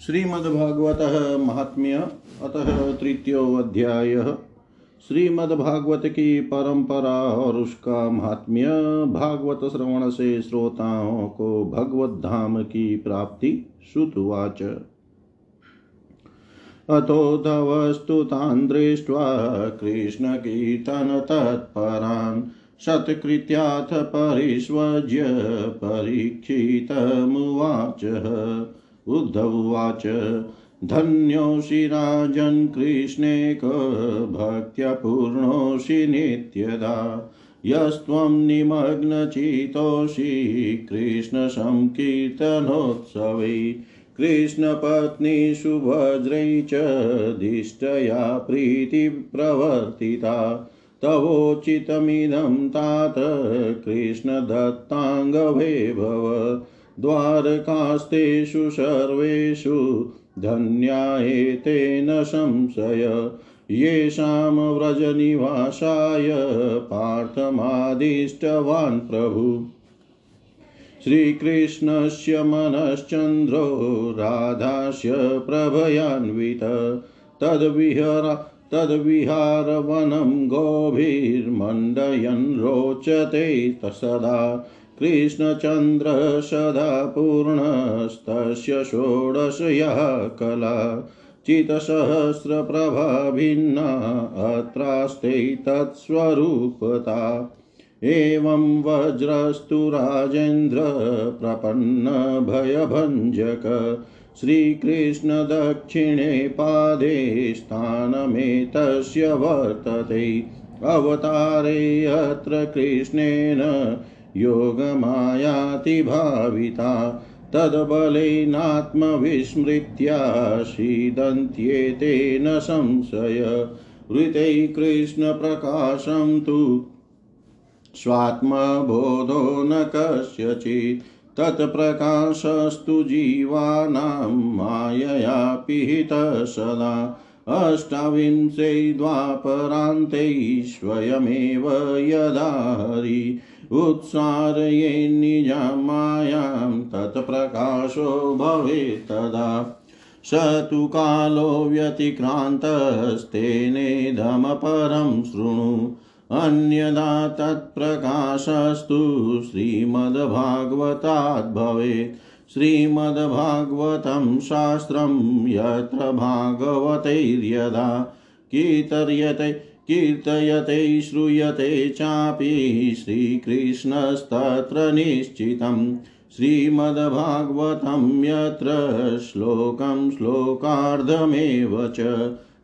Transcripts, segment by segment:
श्रीमद्भागवत महात्म्य, अतः तृतीयोध्याय श्रीमद्भागवत की परंपरा और उसका महात्म्य भागवत श्रवण से श्रोताओं को भगवत धाम की प्राप्ति श्रुतवाच अतो तवस्तु तान् दृष्ट्वा कृष्णकीर्तनतत्परान् शतकृत्याथ परिष्वज्य परीक्षितमुवाचः। उद्धवाच धन्योऽसि राजन् कृष्णेक भक्त्या पूर्णोऽसि नित्यदा। यस्त्वं निमग्नचितोषि कृष्णसङ्कीर्तनोत्सवै कृष्णपत्नीषु वज्रै च दिष्टया प्रीतिप्रवर्तिता। तवोचितमिदं तात कृष्णदत्ताङ्गवे भव द्वारकास्तेषु सर्वेषु धन्या एतेन संशय। येषां व्रजनिवासाय पार्थमादिष्टवान् प्रभु। श्रीकृष्णस्य मनश्चन्द्रो राधास्य प्रभयान्वित। तद्विहरा तद्विहारवनं गोभिर्मण्डयन् रोचते सदा। कृष्णचन्द्र सदा पूर्णस्तस्य षोडशयः कला चितसहस्रप्रभा भिन्ना अत्रास्ते तत्स्वरूपता। एवं वज्रस्तु राजेन्द्र प्रपन्नभयभञ्जक श्रीकृष्णदक्षिणे पादे स्थानमेतस्य वर्तते। अवतारे अत्र कृष्णेन योगमायाति भाविता तद्बलेनात्मविस्मृत्या सीदन्त्येतेन संशय। ऋतै कृष्णप्रकाशं तु स्वात्मबोधो न कस्यचित्। तत्प्रकाशस्तु जीवानां मायया पिहितः सदा। अष्टाविंशे द्वापरान्ते स्वयमेव यदा उत्सारये निजां मायां तत्प्रकाशो भवेत् तदा। स तु कालो व्यतिक्रान्तस्तेनेदमपरं शृणु। अन्यदा तत्प्रकाशस्तु श्रीमद्भागवतात् भवेत्। श्रीमद्भागवतं शास्त्रं यत्र भागवतैर्यदा कीर्तयते कीर्तयते, श्रूयते चापि श्रीकृष्णस्तत्र निश्चितम्। श्रीमद्भागवतं यत्र श्लोकं श्लोकार्धमेव च,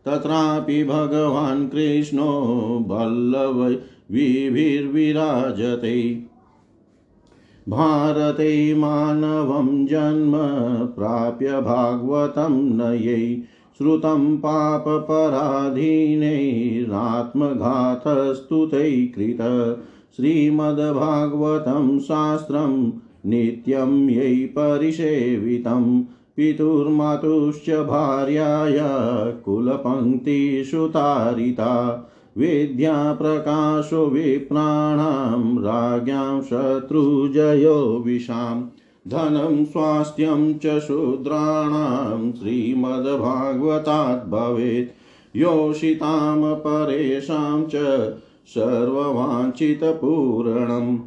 तत्रापि भगवान् कृष्णो वल्लभविभिर्विराजते भारते मानवं जन्म प्राप्य भागवतं नयै। श्रुतं पापपराधीनैरात्मघातस्तु तै कृत। श्रीमद्भागवतं शास्त्रं नित्यं यै परिसेवितं। पितुर्मातुश्च भार्याय कुलपङ्क्तिषु तारिता। विद्या प्रकाशो विप्राणां, राज्ञां शत्रुजयो विशाम्। धनं स्वास्थ्यं च शूद्राणां श्रीमद्भागवतात् भवेत् योषितां परेषां च सर्ववाञ्छितपूरणम्।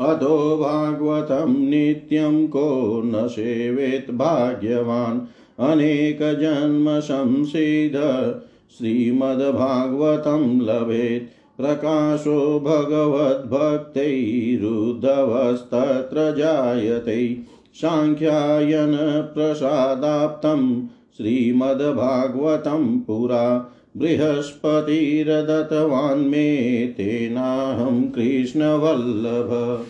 अधो भागवतं नित्यं को न सेवेत् भाग्यवान्। अनेकजन्मसंसिद श्रीमद्भागवतं लभेत्। प्रकाशो भगवद्भक्तैरुद्धवस्तत्र जायते। साङ्ख्यायन प्रसादाप्तं श्रीमद्भागवतं पुरा। बृहस्पतिरदत्तवान् मे तेनाहं कृष्णवल्लभ।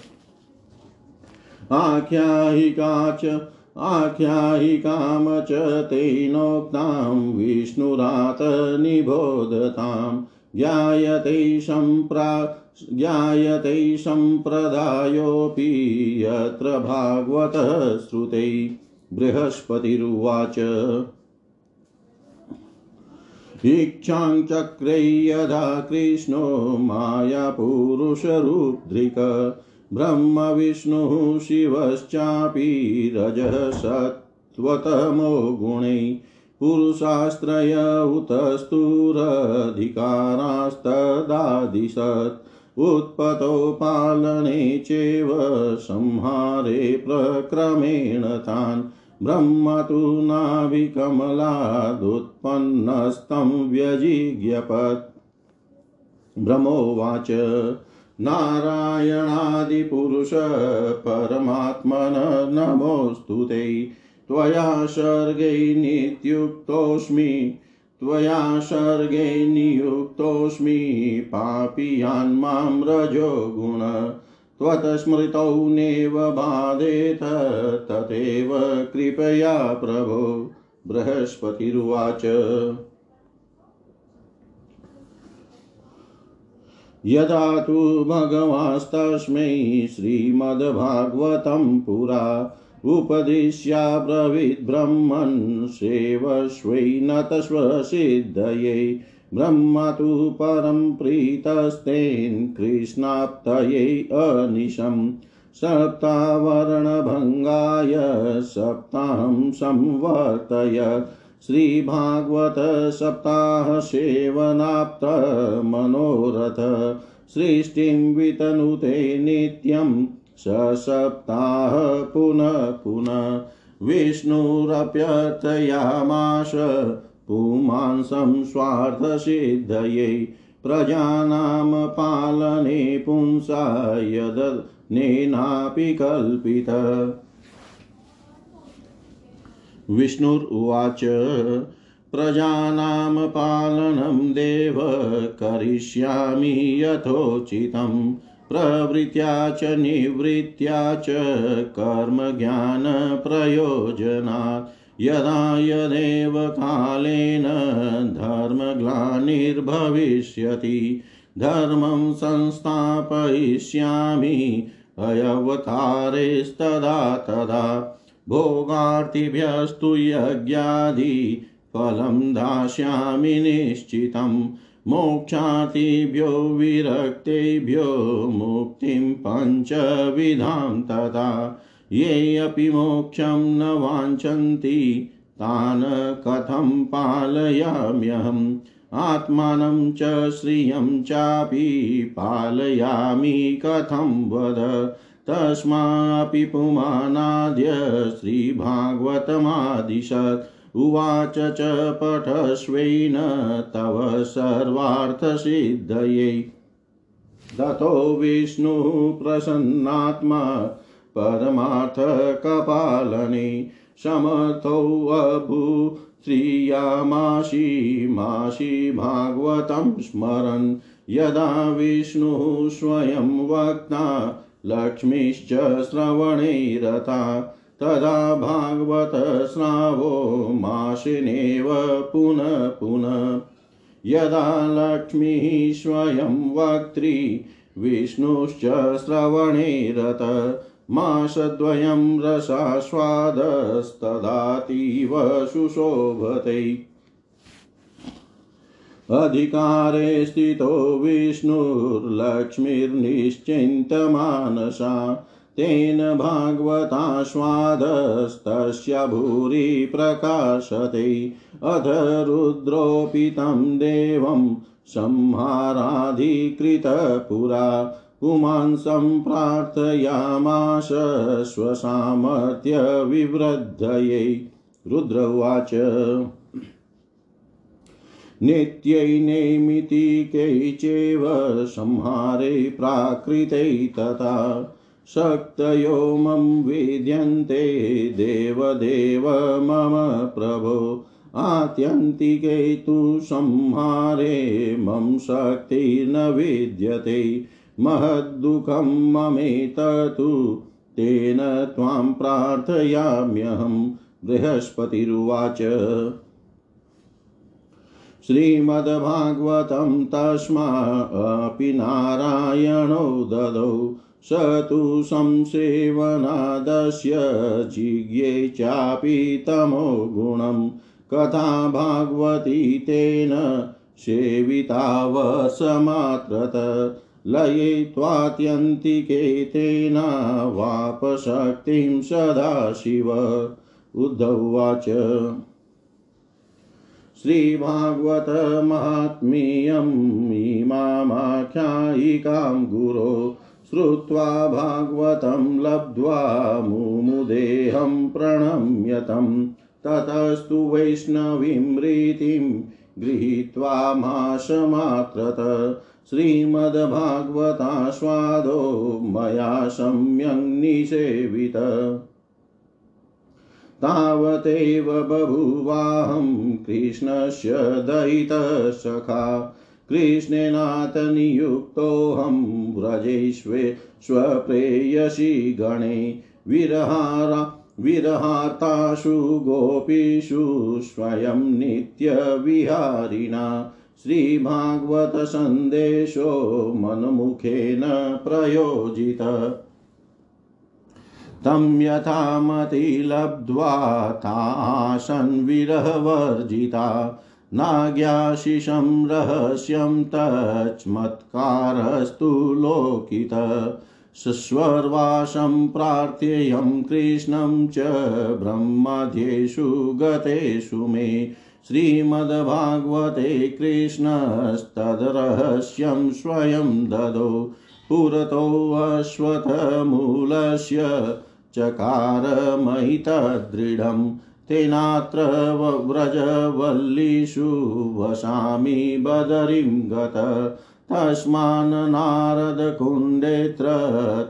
आख्यायिका च आख्यायिकाम च तेनोक्तां विष्णुरात निबोधताम् ज्ञायते सम्प्रा ज्ञायते सम्प्रदायोऽपि यत्र भागवतः श्रुते बृहस्पतिरुवाच। इच्छां चक्रे यदा कृष्णो मायापुरुषरूपधृक ब्रह्मविष्णुः शिवश्चापि रजः सत् त्वतमो गुणै। पुरुषास्त्रय उतस्तुरधिकारास्तदादिशत्। उत्पतो पालने चैव संहारे प्रक्रमेण तान्। ब्रह्म तु नाभिकमलादुत्पन्नस्तं व्यजिज्ञपत्। ब्रह्मोवाच, नारायणादिपुरुष, परमात्मन नमोऽस्तु ते। त्वया सर्गै नित्युक्तोऽस्मि, त्वया सर्गे नियुक्तोऽस्मि, पापीयान् माँ रजो गुण। त्वत्स्मृतौ नैव बाधेत तथैव कृपया प्रभो, बृहस्पतिरुवाच। यदा तु भगवास्तस्मै श्रीमद्भागवतं पुरा उपदिश्याब्रवीद्ब्रह्मन् सेवस्वै नतस्वसिद्धये ब्रह्म तु परं प्रीतस्तेन् कृष्णाप्तये अनिशम् सप्तावरणभङ्गाय सप्ताहं संवर्तय। श्रीभागवत सप्ताहसेवनाप्तमनोरथ सृष्टिं वितनुते नित्यं सप्ताह पुनः पुनः विष्णुरप्यर्थयामाश, पुमांसं स्वार्थसिद्धयै प्रजानां पालने पुंसा यदनेनापि कल्पित। विष्णुरुवाच प्रजानां पालनं देव, करिष्यामि यथोचितं प्रवृत्त्या च निवृत्त्या च कर्मज्ञानप्रयोजनात् यदा यदेव कालेन धर्मग्लानिर्भविष्यति, धर्मं संस्थापयिष्यामि, अयवतारेस्तदा तदा। भोगार्तिभ्यस्तु यज्ञादि, फलं दास्यामि निश्चितं मोक्षार्तिभ्यो विरक्तेभ्यो मुक्तिं पञ्चविधां तथा ये अपि मोक्षं न वाञ्छन्ति तान् कथं पालयाम्यहम्? आत्मानं च श्रियं चापि पालयामि, कथं वद? तस्मापि पुमानाद्य श्रीभागवतमादिशत् उवाच च पठस्वेन तव सर्वार्थसिद्धयै। ततो विष्णुः प्रसन्नात्मा परमार्थकपालने समर्थोऽभू श्रियामाशी माशी भागवतं स्मरन्। यदा विष्णुः स्वयं वक्ता लक्ष्मीश्च श्रवणे तदा भागवत श्रावो माशिनेव पुनः पुनः। यदा लक्ष्मीः स्वयं वक्त्री विष्णुश्च श्रवणे रत मासद्वयं रसास्वादस्तदातीव सुशोभते। अधिकारे स्थितो विष्णुर्लक्ष्मीर्निश्चिन्तमानसा। तेन भागवतास्वादस्तस्य भूरि प्रकाशते। अथ रुद्रोऽपि तं देवं संहाराधिकृतपुरा। पुमांसं प्रार्थयामास स्वसामर्थ्यविवृद्धयै रुद्र उवाच। नित्यै नैमितिकै चैव संहारे प्राकृतै तथा। शक्तयो मम विद्यन्ते देवदेव मम प्रभो। आत्यन्तिके तु संहारे मम शक्तिर्न विद्यते। महद्दुःखं ममेततु, तेन त्वां प्रार्थयाम्यहं बृहस्पतिरुवाच। श्रीमद्भागवतं तस्मा अपि नारायणो ददौ। स तु संसेवनादस्य जिज्ञे चापि तमो गुणं। कथा भागवती तेन सेवितावसमात्रत। लये त्वात्यन्तिके तेनावापशक्तिं सदाशिव उद्धवाच श्रीभागवतमात्मीयम् इमामाख्यायिकां गुरो। श्रुत्वा भागवतं लब्ध्वा मुमुदेहं प्रणम्यतं ततस्तु वैष्णवीं रीतिं गृहीत्वा माशमात्रत। श्रीमद्भागवतास्वादो मया सम्यङ् निसेवित तावदेव बभुवाहं कृष्णस्य दयितसखा कृष्णेनाथनियुक्तोऽहं व्रजेष्वे स्वप्रेयसी गणे विरहारा विरहार्तासु गोपीषु स्वयं नित्यविहारिणा श्रीभागवतसन्देशो मनमुखेन प्रयोजित। तं यथामति लब्ध्वा तासन् विरहवर्जिता। नाज्ञाशिषं रहस्यं तच्मत्कारस्तु लोकित। सस्वर्वासं प्रार्थ्येयं कृष्णं च ब्रह्मध्येषु गतेषु मे। श्रीमद्भागवते कृष्णस्तद्रहस्यं स्वयं ददौ। पुरतोऽश्वत्थमूलस्य चकारमहितदृढं तेनात्र व्रजवल्लीषु वसामि बदरीं गत। तस्मान् नारदकुण्डेऽत्र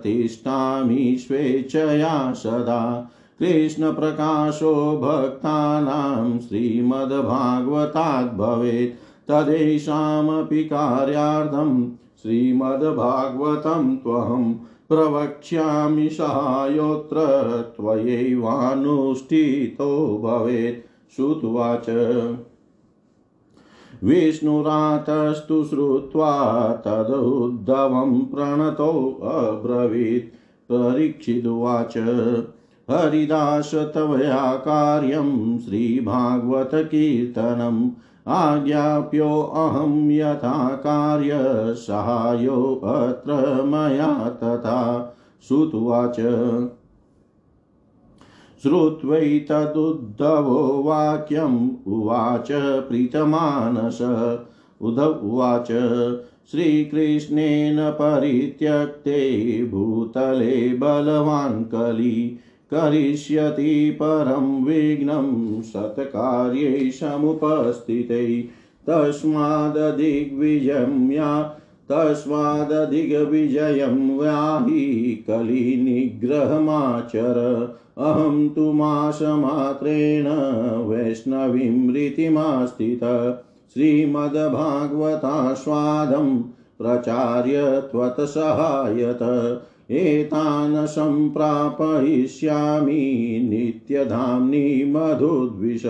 तिष्ठामि स्वेच्छया सदा। कृष्णप्रकाशो भक्तानां श्रीमद्भागवतात् भवेत् तदेषामपि कार्यार्थं श्रीमद्भागवतं त्वहं प्रवक्ष्यामि सहायोऽत्र त्वयैवानुष्ठितो भवेत्। श्रुत्वाच। विष्णुरातस्तु श्रुत्वा तदुद्धवं प्रणतोऽब्रवीत् परीक्षिदुवाच। हरिदास तवया कार्यं श्रीभागवतकीर्तनम् आज्ञाप्योऽहं यथा कार्यसहायोऽत्र मया तथा श्रुत्वाच श्रुत्वैतदुद्धवो वाक्यम् उवाच प्रीतमानस। उद्धव उवाच, श्रीकृष्णेन परित्यक्ते भूतले बलवान् कली। करिष्यति परं विघ्नं सत्कार्ये समुपस्थिते तस्मादधिग्विजयं या तस्मादधिगविजयं व्याहि कलिनिग्रहमाचर। अहं तु मासमात्रेण वैष्णवीं रीतिमास्थित। श्रीमद्भागवतास्वादं प्रचार्य त्वत्सहायत। एतान् सम्प्रापयिष्यामि नित्यधाम्नि मधुद्विष।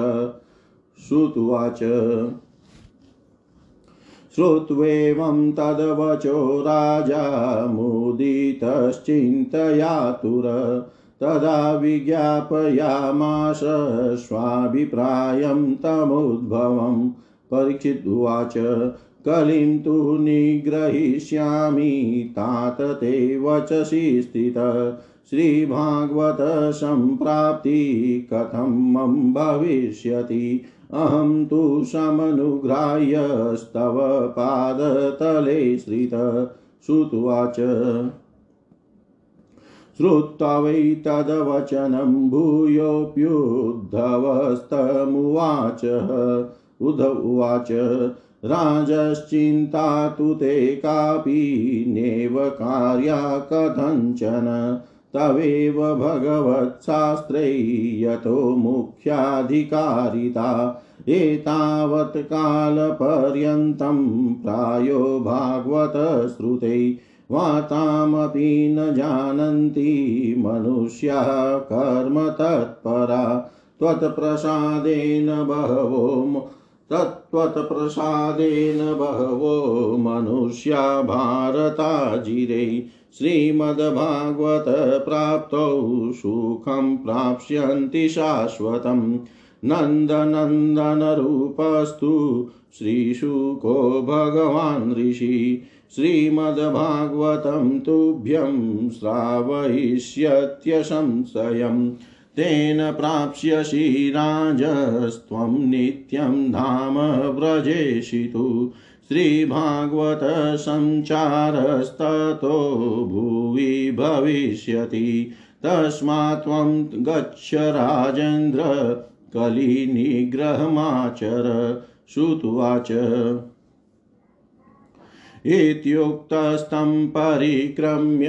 श्रुत्वाच श्रुत्वेवं तद्वचो राजा मुदितश्चिन्तयातुर। तदा विज्ञापयामास स्वाभिप्रायं तमुद्भवं। परीक्षिदुवाच कलिं तु निग्रहीष्यामि, तात ते वचसि स्थित। श्रीभागवतसम्प्राप्ति कथं मम भविष्यति? अहं तु समनुग्राह्यस्तव पादतले श्रित श्रुत्वाच श्रुत्वैतद्वचनं भूयोऽप्युद्धवस्तमुवाच उद्धव उवाच। राजश्चिन्ता तु ते कापि नेव कार्या कथञ्चन, तवेव भगवत्शास्त्रै यतो मुख्याधिकारिता। एतावत् कालपर्यन्तं प्रायो भागवतश्रुते वातामपि न जानन्ति मनुष्याः कर्म तत्परा। त्वत्प्रसादेन बहवो तत्त्वत्प्रसादेन बहवो मनुष्या भारताजिरे। श्रीमद्भागवत प्राप्तौ सुखं प्राप्स्यन्ति शाश्वतम् नन्दनन्दनरूपस्तु श्रीशुको भगवान् ऋषि। श्रीमद्भागवतं तुभ्यं श्रावयिष्यत्यसंशयम्। तेन प्राप्स्यसि राजस्त्वं नित्यं धाम व्रजेषितु। श्रीभागवतसञ्चारस्ततो भुवि भविष्यति। तस्मात् त्वं गच्छ राजेन्द्र कलिनिग्रहमाचर श्रुत्वाच इत्युक्तस्तं परिक्रम्य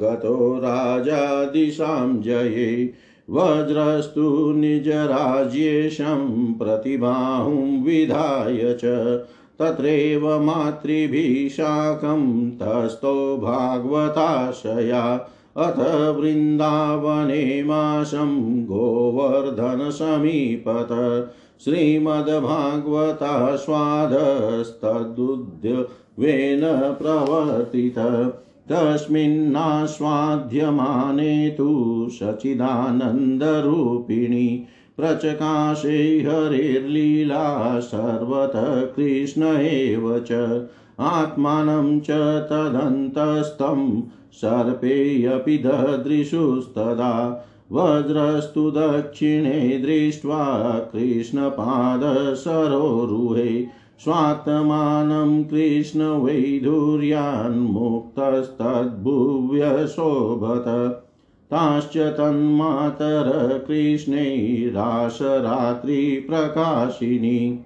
गतो राजा दिशां जये। वज्रस्तु निजराज्येशं प्रतिबाहुं विधाय च। तत्रैव मातृभिः तस्थो भागवताशया। अथ वृन्दावने मासं गोवर्धनसमीपत। श्रीमद्भागवतास्वादस्तदुद्यवेन प्रवर्तित। तस्मिन्नास्वाद्यमाने तु सचिदानन्दरूपिणी प्रचकाशे हरेर्लीला सर्वतः कृष्ण एव च। आत्मानं च तदन्तस्तं सर्पेऽपि ददृशुस्तदा। वज्रस्तु दक्षिणे दृष्ट्वा कृष्णपादसरोरुहे। स्वात्मानं कृष्णवैधुर्यान्मुक्तस्तद्भुव्यशोभत ताश्च तन्मातर कृष्णैराशरात्रिप्रकाशिनी।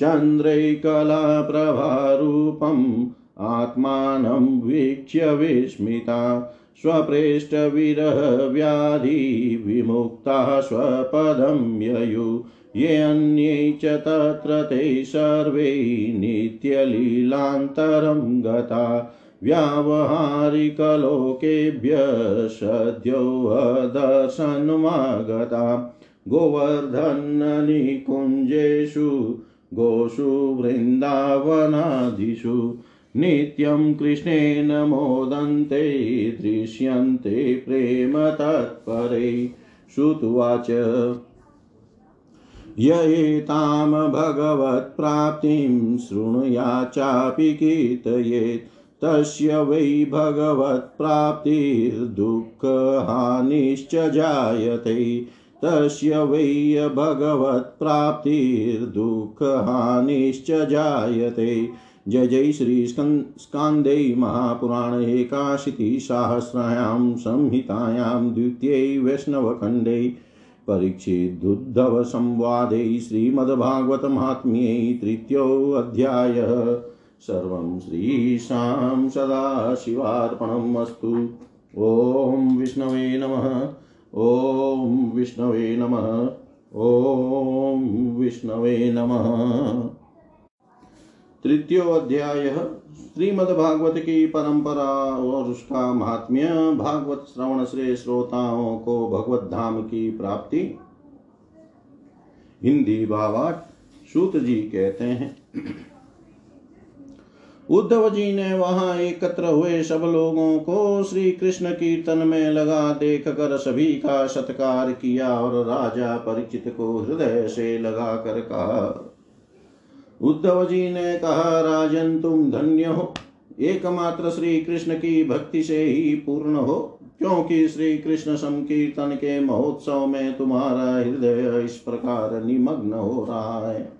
चन्द्रैकलाप्रभारूपम् आत्मानं वीक्ष्य विस्मिता। स्वप्रेष्टविरहव्याधिविमुक्ताः स्वपदं ययु। ये अन्ये च तत्र ते सर्वे नित्यलीलान्तरं गता व्यावहारिकलोकेभ्य सद्योऽदर्शनमागता गोवर्धननिकुञ्जेषु, गोषु वृन्दावनादिषु नित्यं कृष्णेन मोदन्ते, दृश्यन्ते प्रेम तत्परे श्रुत्वाच। य एतां भगवत्प्राप्तिं शृणुया चापि कीर्तयेत्। तस्य वै भगवत्प्राप्तिर्दुःखहानिश्च जायते। तस्य वै भगवत्प्राप्तिर्दुःखहानिश्च जायते। जय जय श्री स्कान्दे महापुराण एकाशीतिसहस्रायां संहितायां द्वितीये वैष्णवखण्डे परीक्षिदुद्धवसंवादे श्रीमद्भागवतमात्म्ये तृतीयोऽध्यायः सर्वं श्रीशां सदाशिवार्पणम् अस्तु। ॐ विष्णवे नमः। ॐ विष्णवे नमः। ॐ विष्णवे नमः। तृतीयोध्याय श्रीमद्भागवत की परंपरा और उसका महात्म्य भागवत श्रवण से श्रोताओं को भगवत धाम की प्राप्ति। हिंदी भावार्थ सूत जी कहते हैं। उद्धव जी ने वहाँ एकत्र हुए सब लोगों को श्री कृष्ण कीर्तन में लगा देख कर सभी का सत्कार किया और राजा परिचित को हृदय से लगा कर कहा उद्धव जी ने कहा, राजन तुम धन्य हो। एकमात्र श्री कृष्ण की भक्ति से ही पूर्ण हो। क्योंकि श्री कृष्ण संकीर्तन के महोत्सव में तुम्हारा हृदय इस प्रकार निमग्न हो रहा है।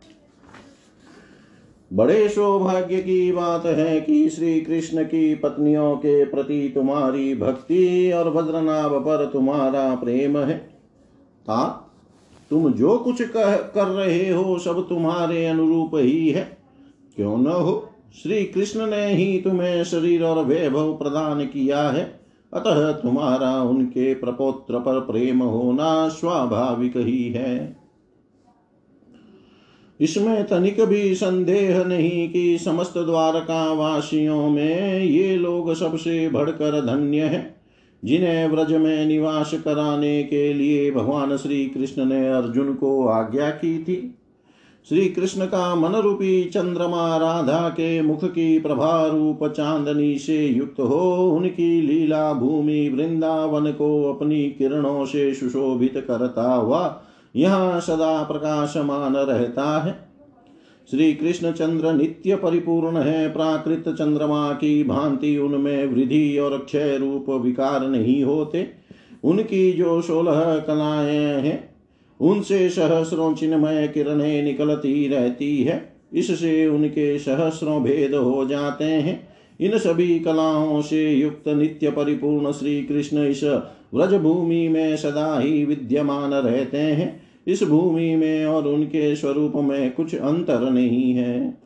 बड़े सौभाग्य की बात है कि श्री कृष्ण की पत्नियों के प्रति तुम्हारी भक्ति और भद्रनाभ पर तुम्हारा प्रेम है। ता तुम जो कुछ कह, कर रहे हो, सब तुम्हारे अनुरूप ही है। क्यों न हो श्री कृष्ण ने ही तुम्हें शरीर और वैभव प्रदान किया है। अतः तुम्हारा उनके प्रपोत्र पर प्रेम होना स्वाभाविक ही है। इसमें तनिक भी संदेह नहीं कि समस्त द्वारका वासियों में ये लोग सबसे बढ़कर धन्य है। जिन्हें व्रज में निवास कराने के लिए भगवान श्री कृष्ण ने अर्जुन को आज्ञा की थी। श्री कृष्ण का मन रूपी चंद्रमा राधा के मुख की प्रभा रूप चांदनी से युक्त हो, उनकी लीला भूमि वृंदावन को अपनी किरणों से सुशोभित करता हुआ यहाँ सदा प्रकाशमान रहता है। श्री कृष्ण चंद्र नित्य परिपूर्ण है, प्राकृत चंद्रमा की भांति उनमें वृद्धि और क्षय रूप विकार नहीं होते। उनकी जो सोलह कलाएँ हैं, उनसे सहस्रों चिन्मय किरणें निकलती रहती है। इससे उनके सहस्रों भेद हो जाते हैं। इन सभी कलाओं से युक्त नित्य परिपूर्ण श्री कृष्ण इस व्रज भूमि में सदा ही विद्यमान रहते हैं। इस भूमि में और उनके स्वरूप में कुछ अंतर नहीं है।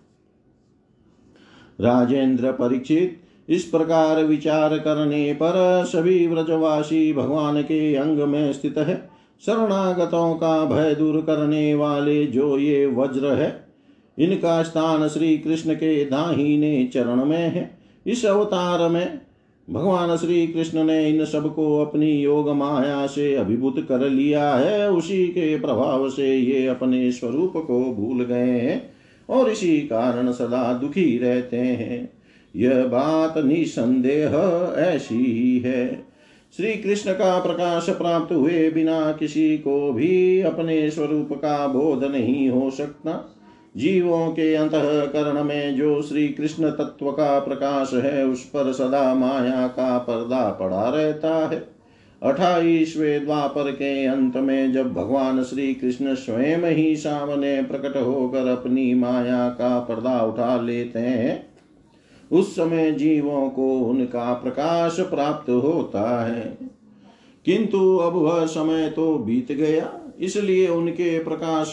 राजेंद्र परीक्षित इस प्रकार विचार करने पर सभी व्रजवासी भगवान के अंग में स्थित है। शरणागतों का भय दूर करने वाले जो ये वज्र है, इनका स्थान श्री कृष्ण के दाहिने चरण में है। इस अवतार में भगवान श्री कृष्ण ने इन सबको अपनी योग माया से अभिभूत कर लिया है। उसी के प्रभाव से ये अपने स्वरूप को भूल गए हैं और इसी कारण सदा दुखी रहते हैं। यह बात निसंदेह ऐसी ही। है श्री कृष्ण का प्रकाश प्राप्त हुए बिना किसी को भी अपने स्वरूप का बोध नहीं हो सकता। जीवों के अंतकरण में जो श्री कृष्ण तत्व का प्रकाश है, उस पर सदा माया का पर्दा पड़ा रहता है। अठाईसवे द्वापर के अंत में जब भगवान श्री कृष्ण स्वयं ही सामने प्रकट होकर अपनी माया का पर्दा उठा लेते हैं, उस समय जीवों को उनका प्रकाश प्राप्त होता है। किंतु अब वह समय तो बीत गया, इसलिए उनके प्रकाश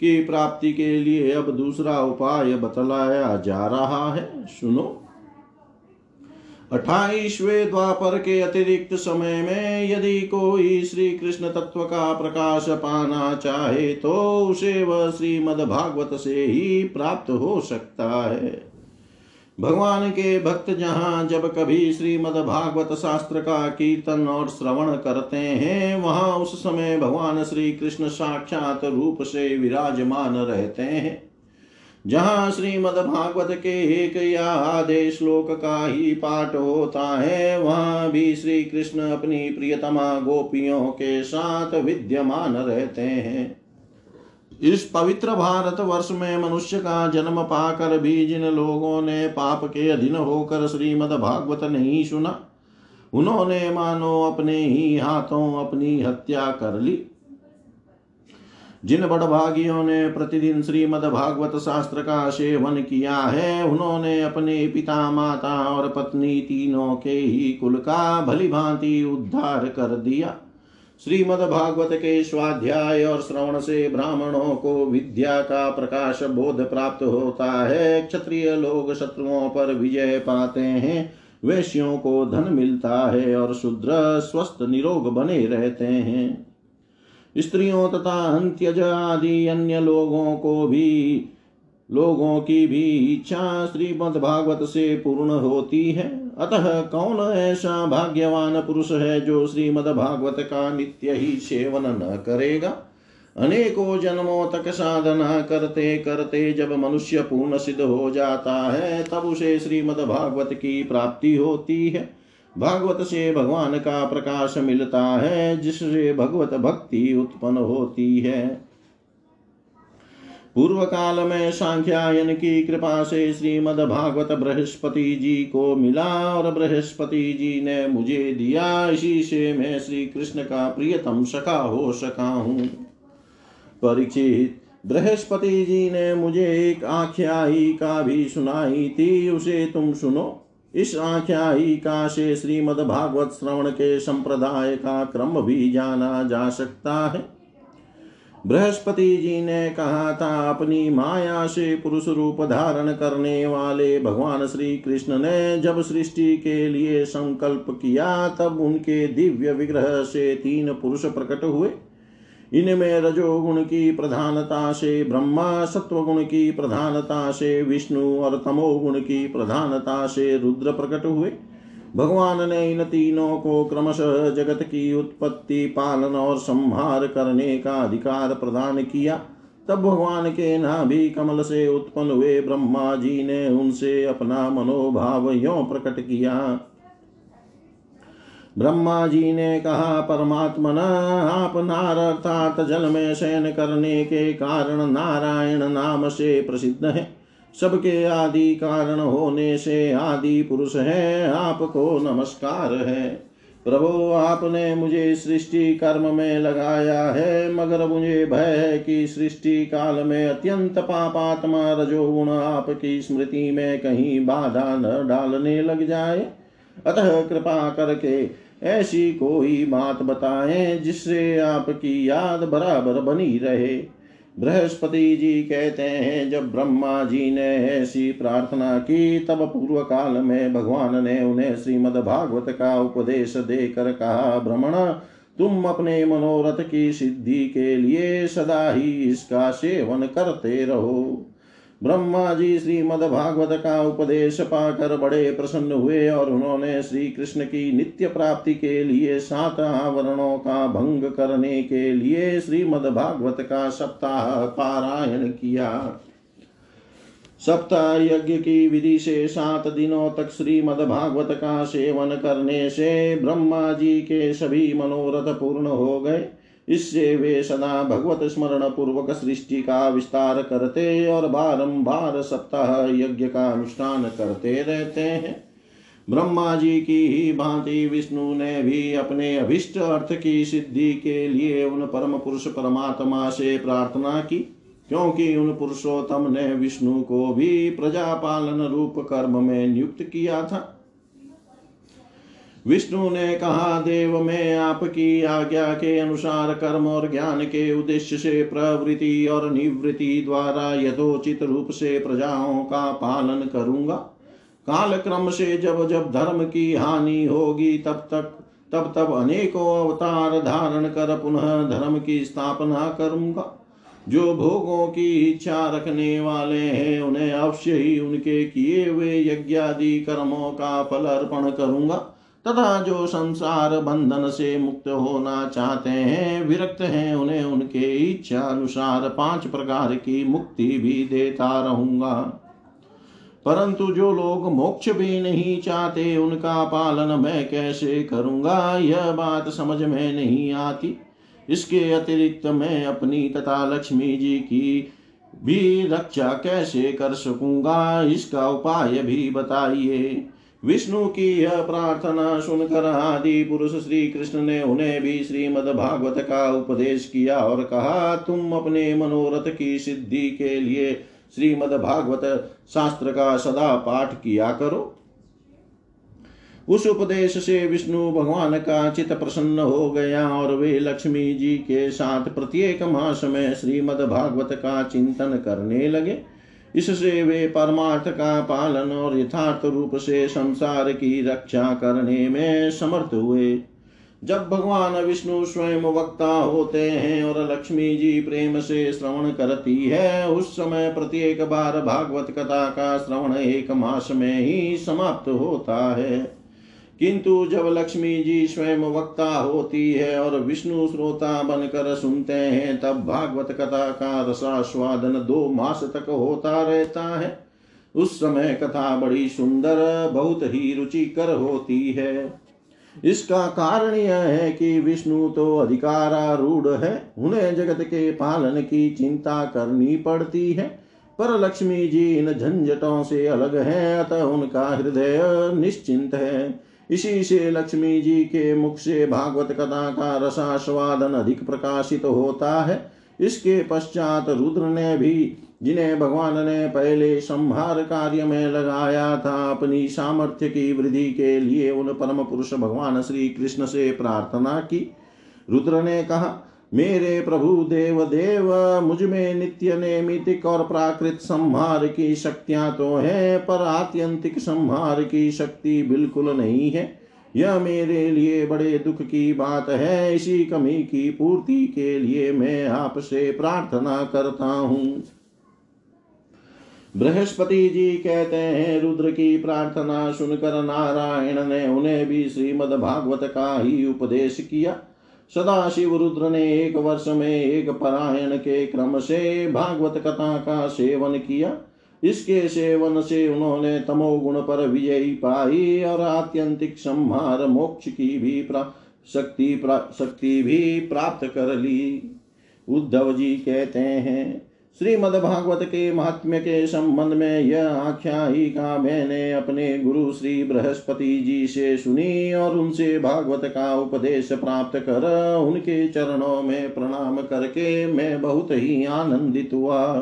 की प्राप्ति के लिए अब दूसरा उपाय बतलाया जा रहा है। सुनो। अठाईसवे द्वापर के अतिरिक्त समय में यदि कोई श्री कृष्ण तत्व का प्रकाश पाना चाहे तो उसे वह श्रीमद भागवत से ही प्राप्त हो सकता है। भगवान के भक्त जहाँ जब कभी श्रीमद भागवत शास्त्र का कीर्तन और श्रवण करते हैं, वहाँ उस समय भगवान श्री कृष्ण साक्षात रूप से विराजमान रहते हैं। जहाँ श्रीमद भागवत के एक या आधे श्लोक का ही पाठ होता है, वहाँ भी श्री कृष्ण अपनी प्रियतमा गोपियों के साथ विद्यमान रहते हैं। इस पवित्र भारत वर्ष में मनुष्य का जन्म पाकर भी जिन लोगों ने पाप के अधीन होकर श्रीमद भागवत नहीं सुना, उन्होंने मानो अपने ही हाथों अपनी हत्या कर ली। जिन बड़भागियों ने प्रतिदिन श्रीमद भागवत शास्त्र का सेवन किया है, उन्होंने अपने पिता, माता और पत्नी तीनों के ही कुल का भली भांति उद्धार कर दिया। श्रीमद भागवत के स्वाध्याय और श्रवण से ब्राह्मणों को विद्या का प्रकाश बोध प्राप्त होता है। क्षत्रिय लोग शत्रुओं पर विजय पाते हैं। वैश्यों को धन मिलता है और शुद्र स्वस्थ निरोग बने रहते हैं। स्त्रियों तथा अंत्यज आदि अन्य लोगों को भी, लोगों की भी इच्छा श्रीमद भागवत से पूर्ण होती है। अतः कौन ऐसा भाग्यवान पुरुष है जो श्रीमद भागवत का नित्य ही सेवन न करेगा? अनेकों जन्मों तक साधना करते करते जब मनुष्य पूर्ण सिद्ध हो जाता है, तब उसे श्रीमद भागवत की प्राप्ति होती है। भागवत से भगवान का प्रकाश मिलता है, जिससे भगवत भक्ति उत्पन्न होती है। पूर्व काल में सांख्यायन की कृपा से श्रीमद भागवत बृहस्पति जी को मिला और बृहस्पति जी ने मुझे दिया। इसी से मैं श्री कृष्ण का प्रियतम सखा हो सका हूँ। परीक्षित बृहस्पति जी ने मुझे एक आख्यायिका भी सुनाई थी। उसे तुम सुनो। इस आख्यायिका से श्रीमद भागवत श्रवण के संप्रदाय का क्रम भी जाना जा सकता है। बृहस्पति जी ने कहा था, अपनी माया से पुरुष रूप धारण करने वाले भगवान श्री कृष्ण ने जब सृष्टि के लिए संकल्प किया, तब उनके दिव्य विग्रह से तीन पुरुष प्रकट हुए। इनमें रजोगुण की प्रधानता से, ब्रह्मा सत्वगुण की प्रधानता से, विष्णु और तमोगुण की प्रधानता से रुद्र प्रकट हुए। भगवान ने इन तीनों को क्रमशः जगत की उत्पत्ति, पालन और संहार करने का अधिकार प्रदान किया। तब भगवान के नाभि कमल से उत्पन्न हुए ब्रह्मा जी ने उनसे अपना मनोभाव यो प्रकट किया। ब्रह्मा जी ने कहा, परमात्मन, आप नार अर्थात जल में शयन करने के कारण नारायण नाम से प्रसिद्ध है। सबके आदि कारण होने से आदि पुरुष है, आपको नमस्कार है। प्रभु, आपने मुझे सृष्टि कर्म में लगाया है, मगर मुझे भय है कि सृष्टि काल में अत्यंत पापात्मा रजोगुण आपकी स्मृति में कहीं बाधा न डालने लग जाए। अतः कृपा करके ऐसी कोई बात बताएँ जिससे आपकी याद बराबर बनी रहे। बृहस्पति जी कहते हैं, जब ब्रह्मा जी ने ऐसी प्रार्थना की, तब पूर्व काल में भगवान ने उन्हें श्रीमद भागवत का उपदेश देकर कहा भ्रमण तुम अपने मनोरथ की सिद्धि के लिए सदा ही इसका सेवन करते रहो। ब्रह्मा जी श्रीमद भागवत का उपदेश पाकर बड़े प्रसन्न हुए और उन्होंने श्री कृष्ण की नित्य प्राप्ति के लिए सात आवरणों का भंग करने के लिए श्रीमद भागवत का सप्ताह पारायण किया। सप्ताह यज्ञ की विधि से सात दिनों तक श्रीमद भागवत का सेवन करने से ब्रह्मा जी के सभी मनोरथ पूर्ण हो गए। इससे वे सदा भगवत स्मरण पूर्वक सृष्टि का विस्तार करते और बारंबार सप्ताह यज्ञ का अनुष्ठान करते रहते हैं। ब्रह्मा जी की ही भांति विष्णु ने भी अपने अभिष्ट अर्थ की सिद्धि के लिए उन परम पुरुष परमात्मा से प्रार्थना की, क्योंकि उन पुरुषोत्तम ने विष्णु को भी प्रजापालन रूप कर्म में नियुक्त किया था। विष्णु ने कहा, देव, मैं आपकी आज्ञा के अनुसार कर्म और ज्ञान के उद्देश्य से प्रवृत्ति और निवृत्ति द्वारा यथोचित रूप से प्रजाओं का पालन करूँगा। काल क्रम से जब जब धर्म की हानि होगी, तब तक, तब तब अनेकों अवतार धारण कर पुनः धर्म की स्थापना करूँगा। जो भोगों की इच्छा रखने वाले हैं, उन्हें अवश्य ही उनके किए हुए यज्ञादि कर्मों का फल अर्पण करूँगा। तथा जो संसार बंधन से मुक्त होना चाहते हैं, विरक्त हैं, उन्हें उनके इच्छा अनुसार पाँच प्रकार की मुक्ति भी देता रहूँगा। परंतु जो लोग मोक्ष भी नहीं चाहते, उनका पालन मैं कैसे करूँगा, यह बात समझ में नहीं आती। इसके अतिरिक्त मैं अपनी तथा लक्ष्मी जी की भी रक्षा कैसे कर सकूँगा, इसका उपाय भी बताइए। विष्णु की यह प्रार्थना सुनकर आदि पुरुष श्री कृष्ण ने उन्हें भी श्रीमद भागवत का उपदेश किया और कहा, तुम अपने मनोरथ की सिद्धि के लिए श्रीमद भागवत शास्त्र का सदा पाठ किया करो उस उपदेश से विष्णु भगवान का चित प्रसन्न हो गया और वे लक्ष्मी जी के साथ प्रत्येक मास में श्रीमद भागवत का चिंतन करने लगे। इससे वे परमार्थ का पालन और यथार्थ रूप से संसार की रक्षा करने में समर्थ हुए। जब भगवान विष्णु स्वयं वक्ता होते हैं और लक्ष्मी जी प्रेम से श्रवण करती है, उस समय प्रत्येक बार भागवत कथा का श्रवण एक मास में ही समाप्त होता है। किंतु जब लक्ष्मी जी स्वयं वक्ता होती है और विष्णु श्रोता बनकर सुनते हैं, तब भागवत कथा का रसास्वादन दो मास तक होता रहता है। उस समय कथा बड़ी सुंदर, बहुत ही रुचिकर होती है। इसका कारण यह है कि विष्णु तो अधिकारारूढ़ है, उन्हें जगत के पालन की चिंता करनी पड़ती है। पर लक्ष्मी जी इन झंझटों से अलग है, अतः उनका हृदय निश्चिंत है। इसी से लक्ष्मी जी के मुख से भागवत कथा का रसास्वादन अधिक प्रकाशित तो होता है। इसके पश्चात रुद्र ने भी, जिन्हें भगवान ने पहले संहार कार्य में लगाया था, अपनी सामर्थ्य की वृद्धि के लिए उन परम पुरुष भगवान श्री कृष्ण से प्रार्थना की। रुद्र ने कहा मेरे प्रभु देव देव, मुझमें नित्य नैमितिक और प्राकृत संहार की शक्तियाँ तो है, पर आत्यंतिक संहार की शक्ति बिल्कुल नहीं है। यह मेरे लिए बड़े दुख की बात है, इसी कमी की पूर्ति के लिए मैं आपसे प्रार्थना करता हूँ। बृहस्पति जी कहते हैं, रुद्र की प्रार्थना सुनकर नारायण ने उन्हें भी श्रीमद भागवत का ही उपदेश किया। सदा शिव रुद्र ने एक वर्ष में एक परायण के क्रम से भागवत कथा का सेवन किया। इसके सेवन से उन्होंने तमोगुण पर विजयी पाई और आत्यंतिक संहार मोक्ष की भी प्रा शक्ति प्रा शक्ति भी प्राप्त कर ली। उद्धव जी कहते हैं श्रीमद्भागवत के महात्म्य के संबंध में यह आख्यायिका मैंने अपने गुरु श्री बृहस्पति जी से सुनी और उनसे भागवत का उपदेश प्राप्त कर उनके चरणों में प्रणाम करके मैं बहुत ही आनंदित हुआ।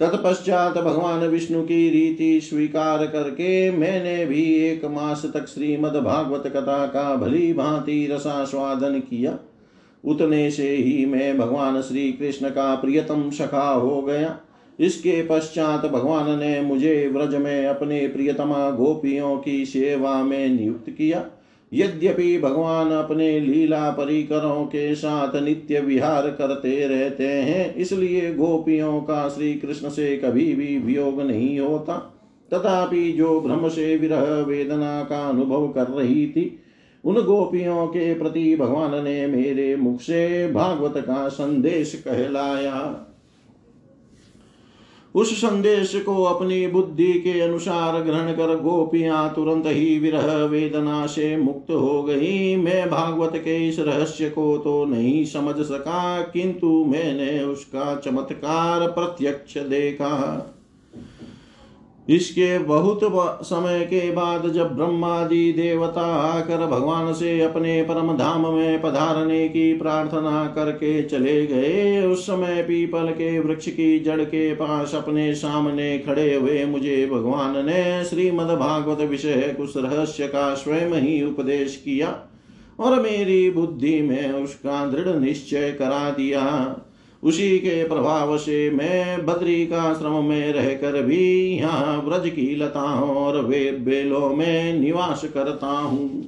तत्पश्चात भगवान विष्णु की रीति स्वीकार करके मैंने भी एक मास तक श्रीमद भागवत कथा का भली भांति रसास्वादन किया। उतने से ही मैं भगवान श्री कृष्ण का प्रियतम सखा हो गया। इसके पश्चात भगवान ने मुझे व्रज में अपने प्रियतमा गोपियों की सेवा में नियुक्त किया। यद्यपि भगवान अपने लीला परिकरों के साथ नित्य विहार करते रहते हैं, इसलिए गोपियों का श्री कृष्ण से कभी भी वियोग नहीं होता। तथापि जो भ्रम से विरह वेदना का अनुभव कर रही थी उन गोपियों के प्रति भगवान ने मेरे मुख से भागवत का संदेश कहलाया। उस संदेश को अपनी बुद्धि के अनुसार ग्रहण कर गोपियाँ तुरंत ही विरह वेदना से मुक्त हो गई। मैं भागवत के इस रहस्य को तो नहीं समझ सका, किंतु मैंने उसका चमत्कार प्रत्यक्ष देखा। इसके बहुत समय के बाद जब ब्रह्मादि देवता आकर भगवान से अपने परम धाम में पधारने की प्रार्थना करके चले गए, उस समय पीपल के वृक्ष की जड़ के पास अपने सामने खड़े हुए मुझे भगवान ने श्रीमद भागवत विषय कुछ रहस्य का स्वयं ही उपदेश किया और मेरी बुद्धि में उसका दृढ़ निश्चय करा दिया। उसी के प्रभाव से मैं बद्री का श्रम में रहकर भी यहाँ व्रज की लताओं और वे बेलों में निवास करता हूँ।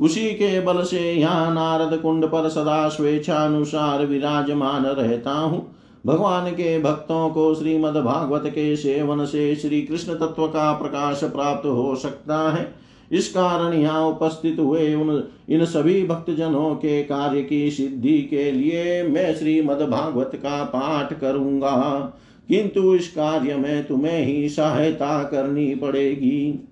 उसी के बल से यहाँ नारद कुंड पर सदा स्वेच्छानुसार विराजमान रहता हूँ। भगवान के भक्तों को श्रीमद् भागवत के सेवन से श्री कृष्ण तत्व का प्रकाश प्राप्त हो सकता है। इस कारण यहाँ उपस्थित हुए उन, इन सभी भक्तजनों के कार्य की सिद्धि के लिए मैं श्रीमद भागवत का पाठ करूँगा। किंतु इस कार्य में तुम्हें ही सहायता करनी पड़ेगी।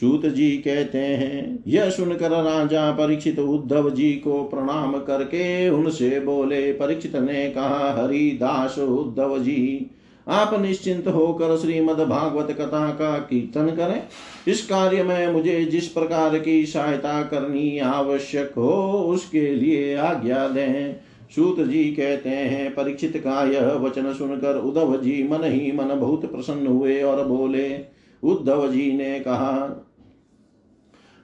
सूत जी कहते हैं, यह सुनकर राजा परीक्षित उद्धव जी को प्रणाम करके उनसे बोले, परीक्षित ने कहा, हरिदास उद्धव जी आप निश्चिंत होकर श्रीमद भागवत कथा का कीर्तन करें। इस कार्य में मुझे जिस प्रकार की सहायता करनी आवश्यक हो, उसके लिए आज्ञा दें। सूत जी कहते हैं, परीक्षित का यह वचन सुनकर उद्धव जी मन ही मन बहुत प्रसन्न हुए और बोले, उद्धव जी ने कहा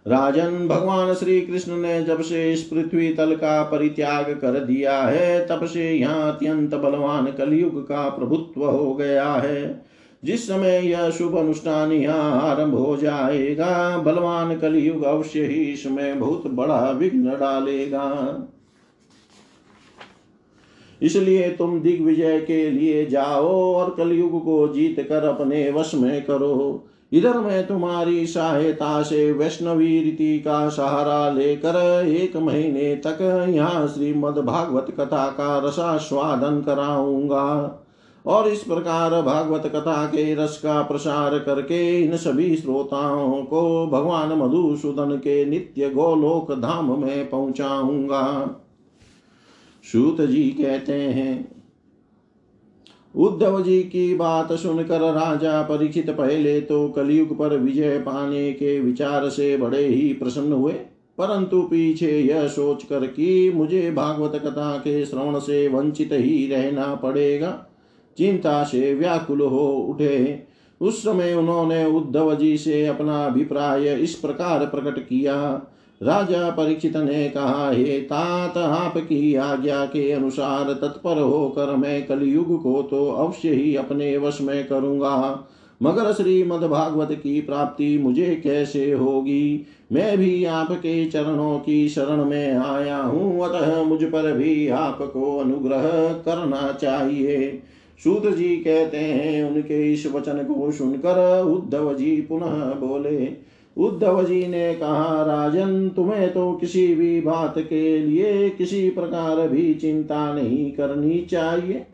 राजन भगवान श्री कृष्ण ने जब से इस पृथ्वी तल का परित्याग कर दिया है, तब से यहाँ अत्यंत बलवान कलयुग का प्रभुत्व हो गया है। जिस समय यह शुभ अनुष्ठान यहाँ आरंभ हो जाएगा, बलवान कलयुग अवश्य ही इसमें बहुत बड़ा विघ्न डालेगा। इसलिए तुम दिग्विजय के लिए जाओ और कलयुग को जीत कर अपने वश में करो। इधर मैं तुम्हारी सहायता से वैष्णवी रीति का सहारा लेकर एक महीने तक यहाँ श्रीमद भागवत कथा का रसास्वादन कराऊँगा। और इस प्रकार भागवत कथा के रस का प्रसार करके इन सभी श्रोताओं को भगवान मधुसूदन के नित्य गोलोक धाम में पहुंचाऊँगा। सूत जी कहते हैं उद्धव जी की बात सुनकर राजा परीक्षित पहले तो कलयुग पर विजय पाने के विचार से बड़े ही प्रसन्न हुए। परंतु पीछे यह सोच कर कि मुझे भागवत कथा के श्रवण से वंचित ही रहना पड़ेगा। चिंता से व्याकुल हो उठे। उस समय उन्होंने उद्धव जी से अपना अभिप्राय इस प्रकार प्रकट किया। राजा परीक्षित ने कहा, हे तात आपकी आज्ञा के अनुसार तत्पर होकर मैं कलयुग को तो अवश्य ही अपने वश में करूँगा। मगर श्रीमद भागवत की प्राप्ति मुझे कैसे होगी? मैं भी आपके चरणों की शरण में आया हूँ, अतः मुझ पर भी आपको अनुग्रह करना चाहिए। सूत जी कहते हैं, उनके इस वचन को सुनकर उद्धव जी पुनः बोले उद्धव जी ने कहा, राजन, तुम्हें तो किसी भी बात के लिए किसी प्रकार भी चिंता नहीं करनी चाहिए।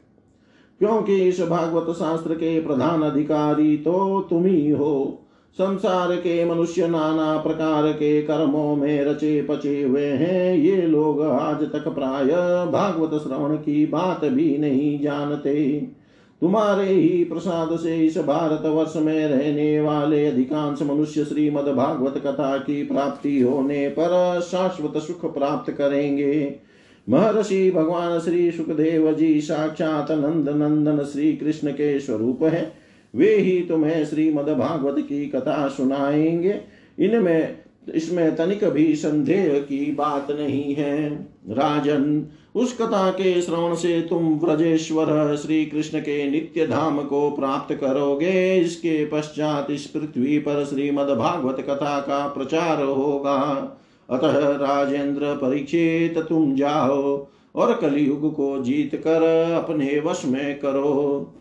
क्योंकि इस भागवत शास्त्र के प्रधान अधिकारी तो तुम ही हो। संसार के मनुष्य नाना प्रकार के कर्मों में रचे पचे हुए हैं। ये लोग आज तक प्राय भागवत श्रवण की बात भी नहीं जानते। तुम्हारे ही प्रसाद से इस भारत वर्ष में रहने वाले अधिकांश मनुष्य श्रीमद भागवत कथा की प्राप्ति होने पर शाश्वत सुख प्राप्त करेंगे। महर्षि भगवान श्री सुखदेव जी साक्षात नंद नंदन श्री कृष्ण के स्वरूप है। वे ही तुम्हें श्रीमद भागवत की कथा सुनाएँगे। इनमें इसमें तनिक भी संदेह की बात नहीं है। राजन, उस कथा के श्रवण से तुम व्रजेश्वर श्री कृष्ण के नित्य धाम को प्राप्त करोगे। इसके पश्चात इस पृथ्वी पर श्रीमद भागवत कथा का प्रचार होगा। अतः राजेंद्र, परीक्षित, तुम जाओ और कलयुग को जीत कर अपने वश में करो।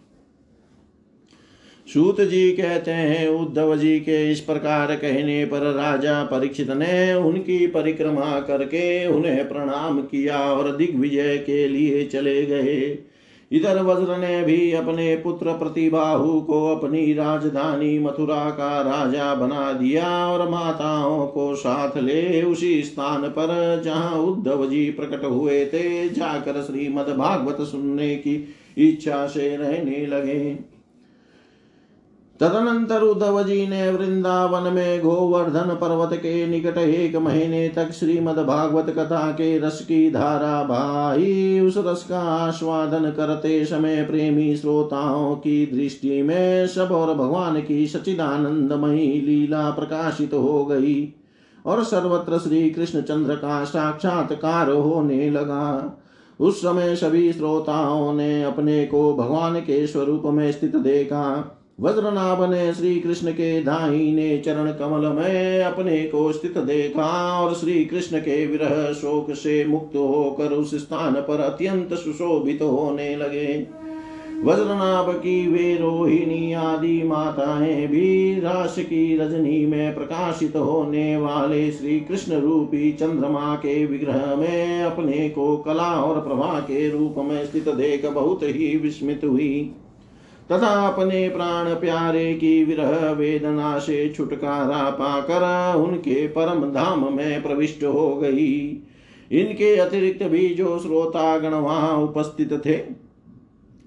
सूत जी कहते हैं, उद्धव जी के इस प्रकार कहने पर राजा परीक्षित ने उनकी परिक्रमा करके उन्हें प्रणाम किया और दिग्विजय के लिए चले गए। इधर वज्र ने भी अपने पुत्र प्रतिबाहु को अपनी राजधानी मथुरा का राजा बना दिया और माताओं को साथ ले उसी स्थान पर जहाँ उद्धव जी प्रकट हुए थे, जाकर श्रीमद भागवत सुनने की इच्छा से रहने लगे। तदनंतर उद्धव जी ने वृंदावन में गोवर्धन पर्वत के निकट एक महीने तक श्रीमद भागवत कथा के रस की धारा भाई उस रस का आस्वादन करते समय प्रेमी श्रोताओं की दृष्टि में सब और भगवान की सचिदानंदमयी लीला प्रकाशित हो गई और सर्वत्र श्री कृष्ण चंद्र का साक्षात्कार होने लगा। उस समय सभी श्रोताओं ने अपने को भगवान के स्वरूप में स्थित देखा। वज्रनाभ ने श्री कृष्ण के दाहिने चरण कमल में अपने को स्थित देखा और श्री कृष्ण के विरह शोक से मुक्त होकर उस स्थान पर अत्यंत सुशोभित तो होने लगे। वज्रनाभ की वे रोहिणी आदि माताएँ भी रास की रजनी में प्रकाशित होने वाले श्री कृष्ण रूपी चंद्रमा के विग्रह में अपने को कला और प्रभा के रूप में स्थित देख बहुत ही विस्मित हुई। तथा अपने प्राण प्यारे की विरह वेदना से छुटकारा पाकर उनके परम धाम में प्रविष्ट हो गई। इनके अतिरिक्त भी जो श्रोतागण वहाँ उपस्थित थे,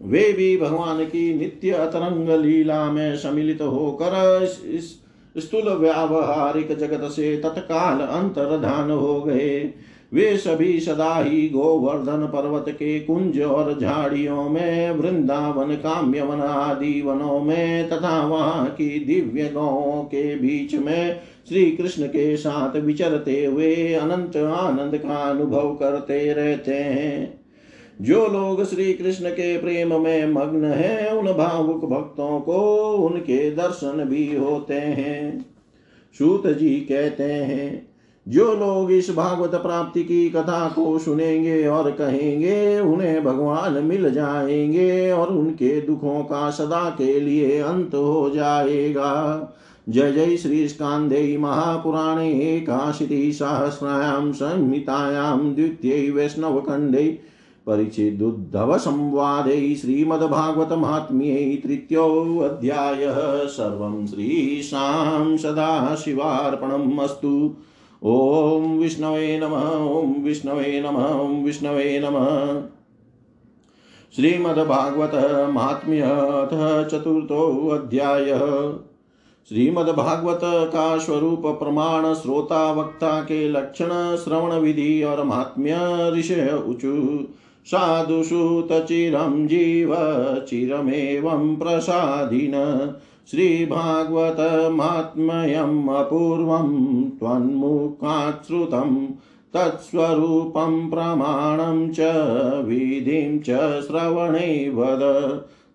वे भी भगवान की नित्य अतरंग लीला में सम्मिलित होकर इस स्थूल व्यावहारिक जगत से तत्काल अंतर्धान हो गए। वे सभी सदा ही गोवर्धन पर्वत के कुंज और झाड़ियों में, वृंदावन, काम्यवन आदि वनों में तथा वहाँ की दिव्य गाँवों के बीच में श्री कृष्ण के साथ विचरते हुए अनंत आनंद का अनुभव करते रहते हैं। जो लोग श्री कृष्ण के प्रेम में मग्न हैं, उन भावुक भक्तों को उनके दर्शन भी होते हैं। सूत जी कहते हैं जो लोग इस भागवत प्राप्ति की कथा को सुनेंगे और कहेंगे, उन्हें भगवान मिल जाएँगे और उनके दुखों का सदा के लिए अंत हो जाएगा। जय जय श्री स्कांदे महापुराणे एकाशीति सहस्रायां संहितायां द्वितीय वैष्णव खंडे परिचिदुद्धव संवादे श्रीमद्भागवत महात्म्ये तृतीयोऽध्यायः। सर्वं श्रीशां सदाशिवार्पणम् अस्तु ॐ विष्णवे नमः ॐ विष्णवे नमः ॐ विष्णवे नमः। श्रीमद्भागवत महात्म्य अथ चतुर्थोऽध्यायः श्रीमद्भागवत का स्वरूप, प्रमाण, श्रोता, वक्ता के लक्षण, श्रवण विधि और महात्म्य ऋषय ऊचु साधुसुत चिरं जीव, चिरमेवं प्रसादिन श्रीभागवतमात्मयम् अपूर्वं त्वन्मुखात् श्रुतं तत्स्वरूपं प्रमाणं च विधिं च श्रवणे वद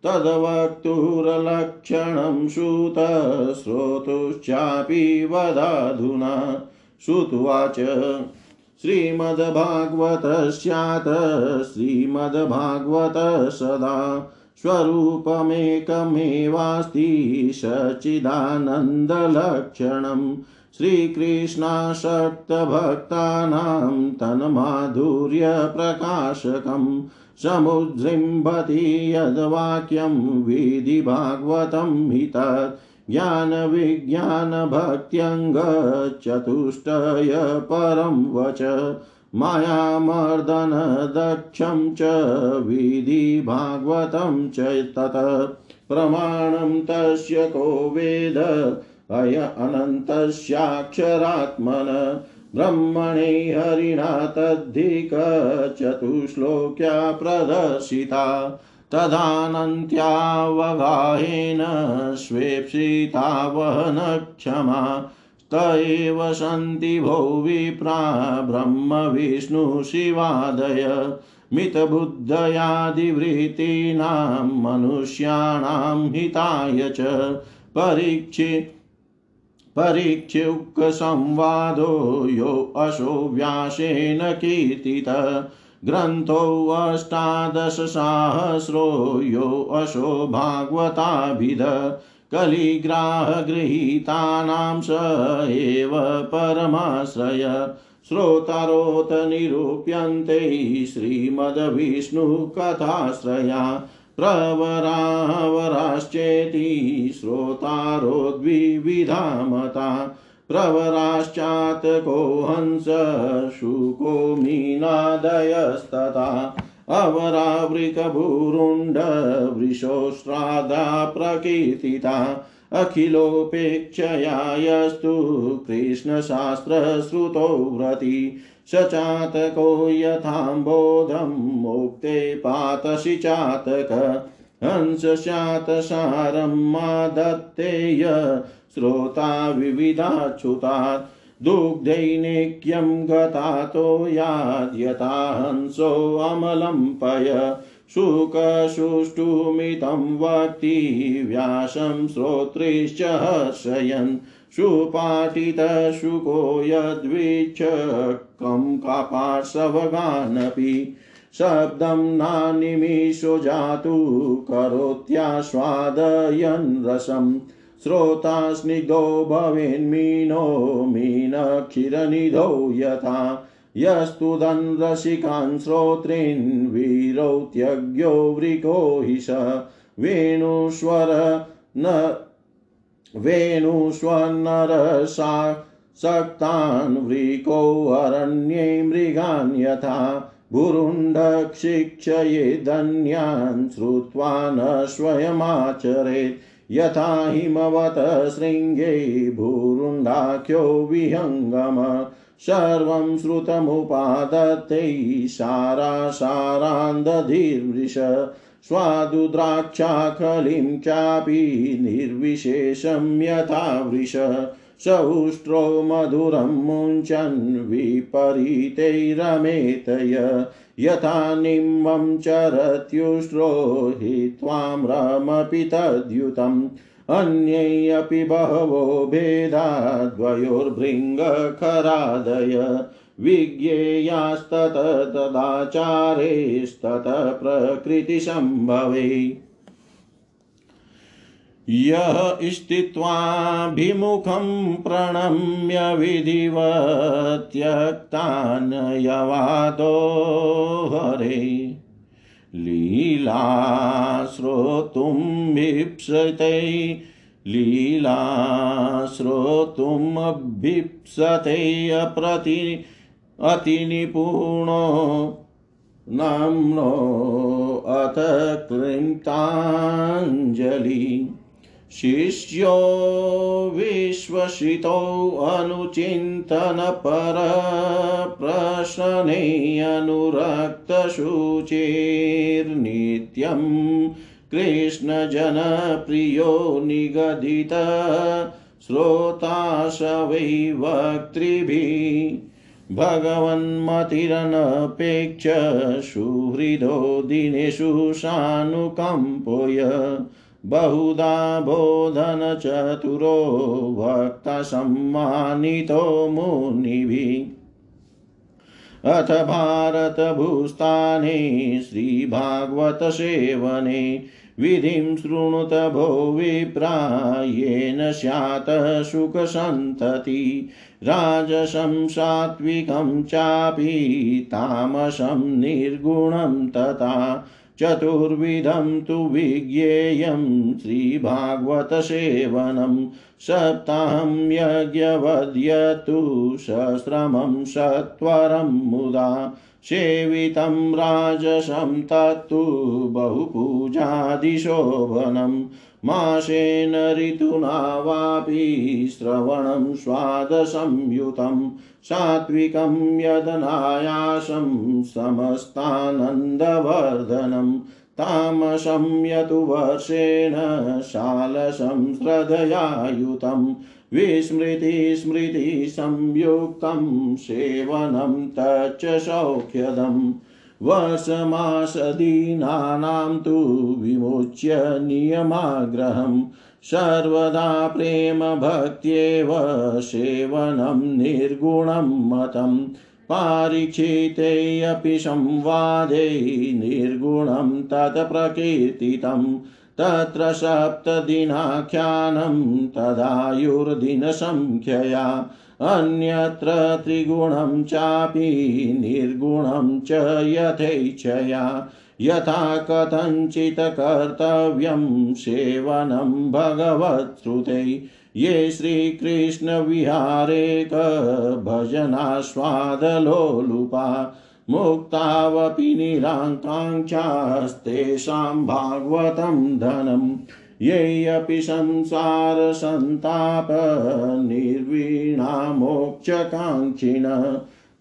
तद्वक्तुरलक्षणं श्रुत श्रोतुश्चापि वदाधुना श्रुत्वाच। श्रीमद्भागवतस्यात् श्रीमद्भागवत सदा। स्वरूपमेकमेवास्ति सच्चिदानन्दलक्षणं श्रीकृष्णासक्तभक्तानां तन्माधुर्यप्रकाशकं समुजृम्भति यद्वाक्यं विधिभागवतं हि तत् ज्ञानविज्ञानभक्त्यङ्गचतुष्टय परं वच मायामर्दनदक्षं च विधि भागवतं च तत् प्रमाणं तस्य को वेद, अय अनन्तस्याक्षरात्मन। ब्रह्मणे हरिणा तद्धिकचतुश्लोक्या प्रदर्शिता, तदानन्त्यावगाहेन स्वेप्सितावहनक्षमा। त एव सन्ति भो विप्रा ब्रह्मविष्णुशिवादय मितबुद्धयादिवृत्तीनां मनुष्याणां हिताय च। परीक्षि परीक्षुक्संवादो यो अशो व्यासेन कीर्तित। ग्रन्थोऽष्टादशसाहस्रो यो अशो भागवताभिध कलिग्राहगृहीतानां स एव परमाश्रय। श्रोतारोत निरूप्यन्ते श्रीमद्विष्णुकथाश्रया। प्रवरावराश्चेति श्रोतारो मता प्रवराश्चातको हंस शुको मीनादयस्तथा। अवरावृकभूरुण्डवृषोश्रादा प्रकीर्तिता अखिलोपेक्षया यस्तु कृष्णशास्त्रश्रुतो व्रति। स चातको यथाम्बोधं मोक्ते पातसि चातक। हंसशातसारं मादत्तेय श्रोता विविधाच्युतात्। दुग्धैनेक्यं गतातो याद्यथा हंसोऽमलं पय। शुकसुष्टुमितं वक्ति व्यासं श्रोत्रिश्च हर्षयन्। सुपाठितशुको यद्विच्छकं कापार्शवगानपि। शब्दं नानिमिषो जातु करोत्यास्वादयन् रसम्। श्रोता स्निग्धो भवेन्मीनो मीनक्षीरनिधौ यथा यस्तुदन् रसिकान् श्रोत्रीन् वीरौत्यज्ञो वृको हि स वेणुस्वर न वेणुष्वन्नरसा सक्तान् वृकोऽरण्ये मृगान् यथा भुरुण्डशिक्षयेदन्यान् श्रुत्वा न स्वयमाचरेत् यथा हिमवत शृङ्गे भूरुण्डाख्यो विहङ्गम। सर्वं श्रुतमुपादत्ते सारासारान्दधिर्वृष स्वादुद्राक्षाखलिं चापि निर्विशेषं यथा वृष। स उष्ट्रो मधुरं मुञ्चन् विपरीतैरमेतय, यथा निम्बं चरत्युष्ट्रो हित्वाम्रमपि तद्युतम्। अन्यै अपि बहवो भेदा द्वयोर्भृङ्गखरादय विज्ञेयास्तत तदाचारेस्तत प्रकृतिसम्भवे यः स्थित्वाभिमुखं प्रणम्य विधिवत्यक्तान् यवादो हरे। लीला श्रोतुं भीप्सते लीला श्रोतुमभीप्सते अप्रति अतिनिपुणो नाम्नो अथ कृताञ्जलि शिष्यो विश्वसितो अनुचिन्तनपरप्रश्ने अनुरक्तशुचिर्नित्यं कृष्णजनप्रियो निगदित श्रोताशवै वक्तृभिः भगवन्मतिरनपेक्ष सुहृदो दिनेषु सानुकम्पोय बहुधा बोधनचतुरो भक्तसम्मानितो मुनिभिः। अथ भारतभूस्थाने श्रीभागवतसेवने विधिं शृणुत भो विप्रायेण स्यात् सुखसन्तति। राजसं सात्विकं चापि तामसं निर्गुणं तथा चतुर्विधं तु विज्ञेयं श्रीभागवतसेवनं सप्ताहं यज्ञवद्यतु सश्रमं सत्वरं मुदा सेवितं राजसं तत्तु बहुपूजादिशोभनं मासेन ऋतुना वापि श्रवणं स्वादसंयुतं सात्विकं यदनायासं समस्तानन्दवर्धनं। तामसं यतु वर्षेण शालसं श्रद्धयायुतं। विस्मृतिस्मृतिसंयुक्तं सेवनं तच्च सौख्यदम् वर्षमासदीनानां तु विमुच्य नियमाग्रहं सर्वदा प्रेमभक्त्येव सेवनं निर्गुणं मतं पारीक्षितेऽपि संवादे निर्गुणं तत्प्रकीर्तितं तत्र सप्तदिनाख्यानं तदायुर्दिनसङ्ख्यया अन्यत्र त्रिगुणं चापि निर्गुणं च यथेच्छया यथा कथञ्चित् कर्तव्यं सेवनं भगवत्श्रुते ये श्रीकृष्णविहारेकभजनास्वादलोलुपा मुक्तावपि निराकाङ्क्षास्तेषां भागवतं धनम् येऽपि संसारसन्तापनिर्वीणामोक्षकाङ्क्षिण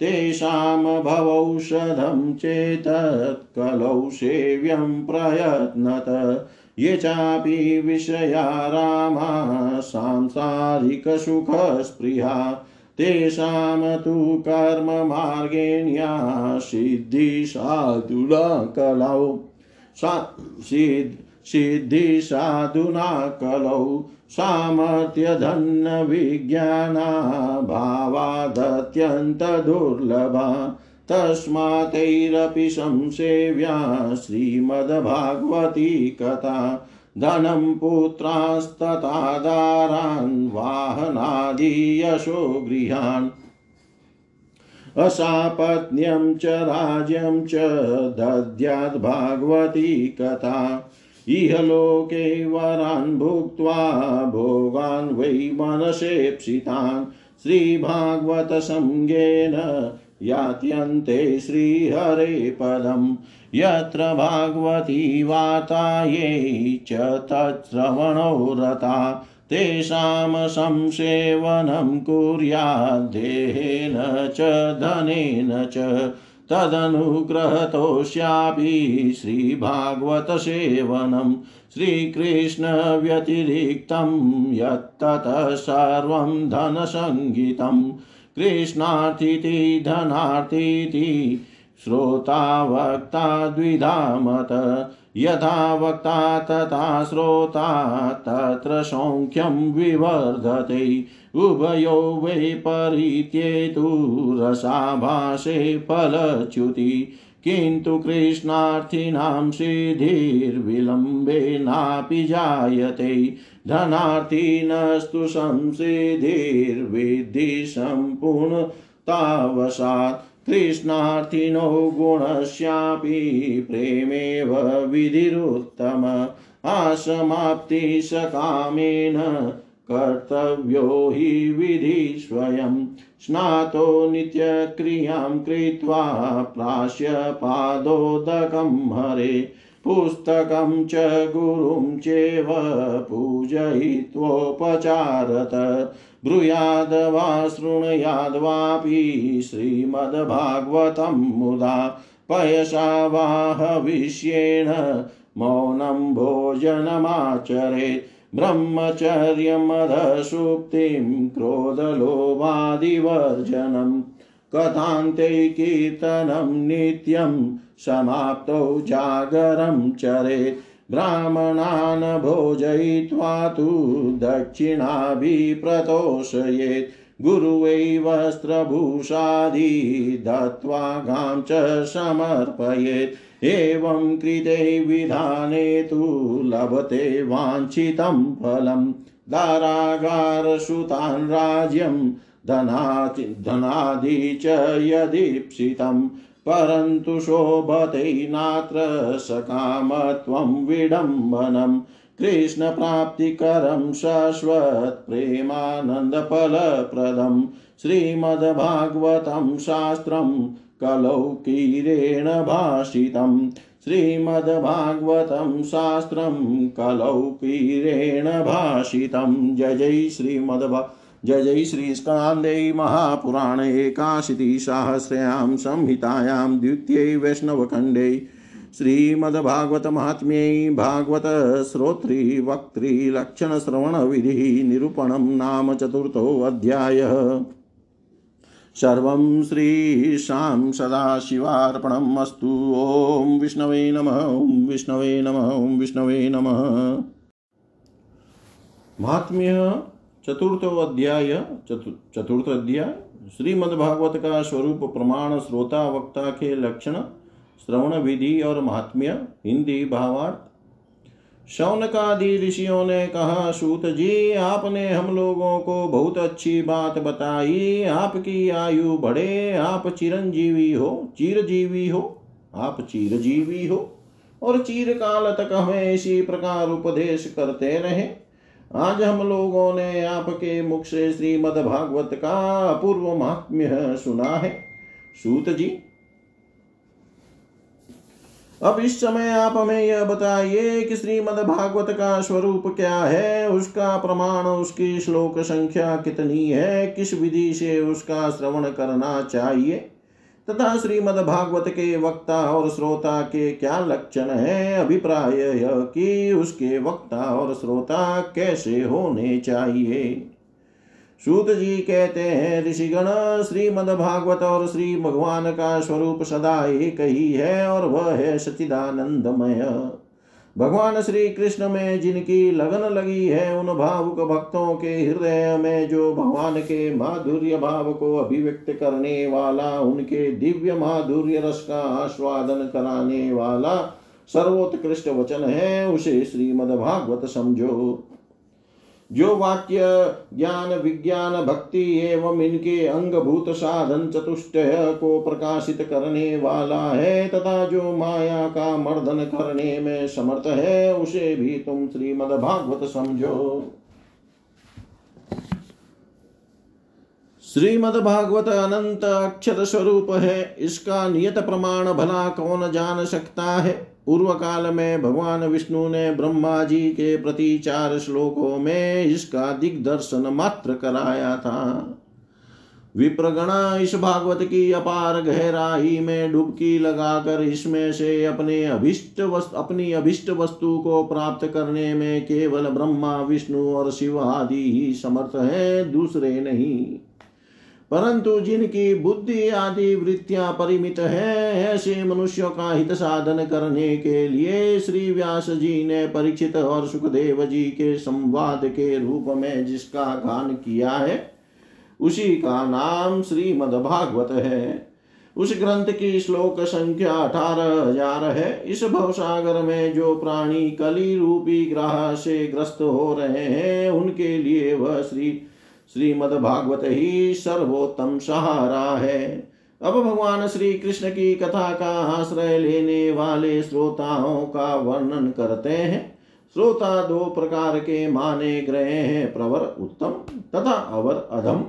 तेषां भवौषधं चेतत् कलौ सेव्यं प्रयत्नत। ये चापि विषया रामा सांसारिकसुखस्पृहा। तेषां तु कर्ममार्गेण्या सिद्धिसाधुला कलौ। सा सिद्धिसाधुना कलौ। सामर्थ्यधन्यविज्ञानाभावादत्यन्तदुर्लभा। तस्मातैरपि संसेव्या श्रीमद्भागवती कथा। धनं पुत्रास्तथा दारान् वाहनादियशो गृहान् असापत्न्यं च राज्यं च दद्याद्भागवती कथा। इह वरान् भुक्त्वा भोगान् वै मनसेप्सितान्। श्रीभागवतसङ्गेन यात्यन्ते श्रीहरे पदम्। यत्र भागवती वार्तायै च तच्छ्रवणो तेषां संसेवनं कुर्याद्देहेन च धनेन च तदनुग्रहतोष्यापि श्रीभागवतसेवनं श्रीकृष्णव्यतिरिक्तं यत्ततः सर्वं धनसङ्गीतं कृष्णार्थिति धनार्थिति श्रोता वक्ता द्विधामत यथा वक्ता तथा श्रोता तत्र सौख्यं विवर्धते। उभयो वै परित्येतु रसाभासे फलच्युति। किन्तु कृष्णार्थिनां सिद्धिर्विलम्बेनापि जायते। धनार्थिनस्तु संसिद्धिर्विद्धि सम्पूर्णतावसात् कृष्णार्थिनो गुणस्यापि प्रेमेव विधिरुत्तम। आसमाप्तिसकामेन कर्तव्यो हि विधि स्वयं। स्नातो नित्यक्रियाँ कृत्वा प्राश्यपादोदकं हरे। पुस्तकं च गुरुं चैव पूजयित्वोपचारत। ब्रूयाद् वा शृणुयाद्वापि श्रीमद्भागवतं मुदा पयसा वा हविष्येण मौनं भोजनमाचरेत्। ब्रह्मचर्यमधसुप्तिं क्रोधलोभादिवर्जनम् कथान्ते कीर्तनं नित्यं समाप्तौ जागरं चरेत् ब्राह्मणान् भोजयित्वा तु दक्षिणाभिप्रतोषयेत् गुरुवै वस्त्रभूषादि दत्त्वा गां च समर्पयेत्। एवं कृते विधाने तु लभते वाञ्छितं फलं दारागारसुतान् राज्यं धनादि धनादि च यदीप्सितं। परन्तु शोभते नात्र सकामत्वं विडम्बनम्। कृष्णप्राप्तिकरं शश्वत्प्रेमानन्दफलप्रदं श्रीमद्भागवतं शास्त्रं कलौकीरेण भाषितम्। श्रीमद्भागवतं शास्त्रं कलौकीरेण भाषितं जय जय श्रीमद्भा, जय जय श्रीस्कान्दे महापुराणे एकाशीतिसाहस्र्यां संहितायां द्वितीये वैष्णवखण्डे। श्रीमद्भागवतमाहात्म्ये भागवत श्रोतृवक्तृलक्षणश्रवणविधिः निरूपणं नाम चतुर्थोऽध्यायः सर्वं श्रीशां सदाशिवार्पणम् ॐ विष्णवे नमः, ॐ विष्णवे नमः, ॐ विष्णवे नमः। महात्म्य चतुर्थ अध्याय चतुर्थ अध्याय श्रीमद्भागवत का स्वरूप प्रमाण श्रोता वक्ता के लक्षण श्रवण विधि और महात्म्य, हिंदी भावार्थ। शौनकादि ऋषियों ने कहा, सूत जी, आपने हम लोगों को बहुत अच्छी बात बताई। आपकी आयु बढ़े, आप चिरंजीवी हो, चीरजीवी हो, आप चीरजीवी हो। और चीरकाल तक हमें इसी प्रकार उपदेश करते रहे। आज हम लोगों ने आपके मुख से श्रीमद भागवत का अपूर्व महात्म्य सुना है। सूत जी अब इस समय आप हमें यह बताइए कि श्रीमद भागवत का स्वरूप क्या है? उसका प्रमाण, उसकी श्लोक संख्या कितनी है? किस विधि से उसका श्रवण करना चाहिए? तथा श्रीमद भागवत के वक्ता और श्रोता के क्या लक्षण है? अभिप्राय यह कि उसके वक्ता और श्रोता कैसे होने चाहिए? सूत जी कहते हैं, ऋषिगण, श्रीमद भागवत और श्री भगवान का स्वरूप सदा एक ही है और वह है सचिदानंदमय भगवान श्री कृष्ण में जिनकी लगन लगी है, उन भावुक भक्तों के हृदय में जो भगवान के माधुर्य भाव को अभिव्यक्त करने वाला, उनके दिव्य माधुर्य रस का आस्वादन कराने वाला सर्वोत्कृष्ट वचन है, उसे श्रीमद भागवत समझो। जो वाक्य ज्ञान विज्ञान भक्ति एवं इनके अंगभूत साधन चतुष्ट को प्रकाशित करने वाला है, तथा जो माया का मर्दन करने में समर्थ है, उसे भी तुम श्रीमद भागवत समझो। श्रीमद भागवत अनंत अक्षर स्वरूप है, इसका नियत प्रमाण भला कौन जान सकता है? पूर्व काल में भगवान विष्णु ने ब्रह्मा जी के प्रति चार श्लोकों में इसका दिग्दर्शन मात्र कराया था। विप्रगणा इस भागवत की अपार गहराई में डुबकी लगाकर इसमें से अपने अभिष्ट वस्तु, अपनी अभिष्ट वस्तु को प्राप्त करने में केवल ब्रह्मा, विष्णु और शिव आदि ही समर्थ है, दूसरे नहीं। परंतु जिनकी बुद्धि आदि वृत्तियाँ परिमित है, ऐसे मनुष्यों का हित साधन करने के लिए श्री व्यास जी ने परीक्षित और सुखदेव जी के संवाद के रूप में जिसका गान किया है, उसी का नाम श्रीमद भागवत है। उस ग्रंथ की श्लोक संख्या अठारह हज़ार है। इस भवसागर में जो प्राणी कली रूपी ग्रह से ग्रस्त हो रहे हैं, उनके लिए वह श्री श्रीमद्भागवत ही सर्वोत्तम सहारा है। अब भगवान श्री कृष्ण की कथा का आश्रय लेने वाले श्रोताओं का वर्णन करते हैं। श्रोता दो प्रकार के माने गए हैं, प्रवर उत्तम तथा अवर अधम।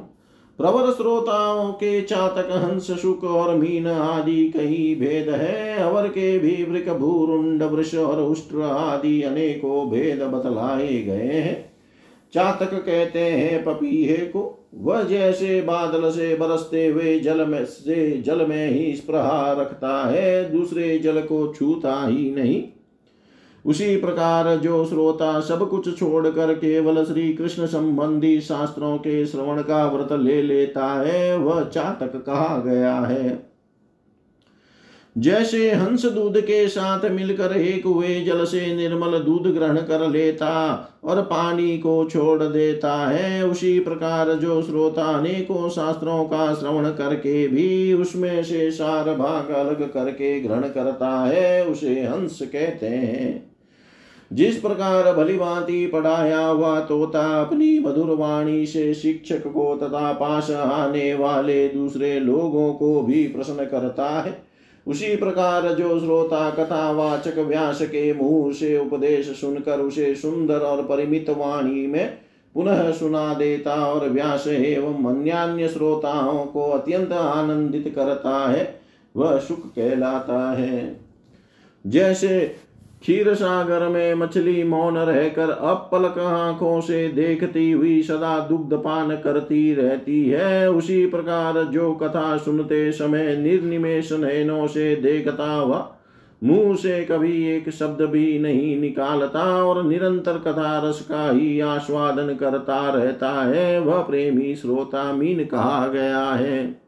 प्रवर श्रोताओं के चातक, हंस, शुक और मीन आदि कई भेद है। अवर के भी वृक, भूरुंड, वृष और उष्ट्र आदि अनेकों भेद बतलाए गए हैं। चातक कहते हैं पपीहे को, वह जैसे बादल से बरसते हुए जल में से जल में ही स्प्रहा रखता है, दूसरे जल को छूता ही नहीं। उसी प्रकार जो श्रोता सब कुछ छोड़कर केवल श्री कृष्ण संबंधी शास्त्रों के श्रवण का व्रत ले लेता है, वह चातक कहा गया है। जैसे हंस दूध के साथ मिलकर एक हुए जल से निर्मल दूध ग्रहण कर लेता और पानी को छोड़ देता है, उसी प्रकार जो श्रोता अनेकों शास्त्रों का श्रवण करके भी उसमें से सार भाग अलग करके ग्रहण करता है, उसे हंस कहते हैं। जिस प्रकार भली भांति पढ़ाया हुआ तोता अपनी मधुर वाणी से शिक्षक को तथा पास आने वाले दूसरे लोगों को भी प्रश्न करता है उसी प्रकार जो श्रोता कथावाचक व्यास के मुँह से उपदेश सुनकर उसे सुंदर और परिमित वाणी में पुनः सुना देता और व्यास एवं अन्य श्रोताओं को अत्यंत आनंदित करता है, वह सुख कहलाता है। जैसे क्षीर सागर में मछली मौन रहकर अपलक आँखों से देखती हुई सदा दुग्ध पान करती रहती है। उसी प्रकार जो कथा सुनते समय निर्निमेश नयनों से देखता हुआ मुँह से कभी एक शब्द भी नहीं निकालता और निरंतर कथा रस का ही आस्वादन करता रहता है। वह प्रेमी श्रोता मीन कहा गया है।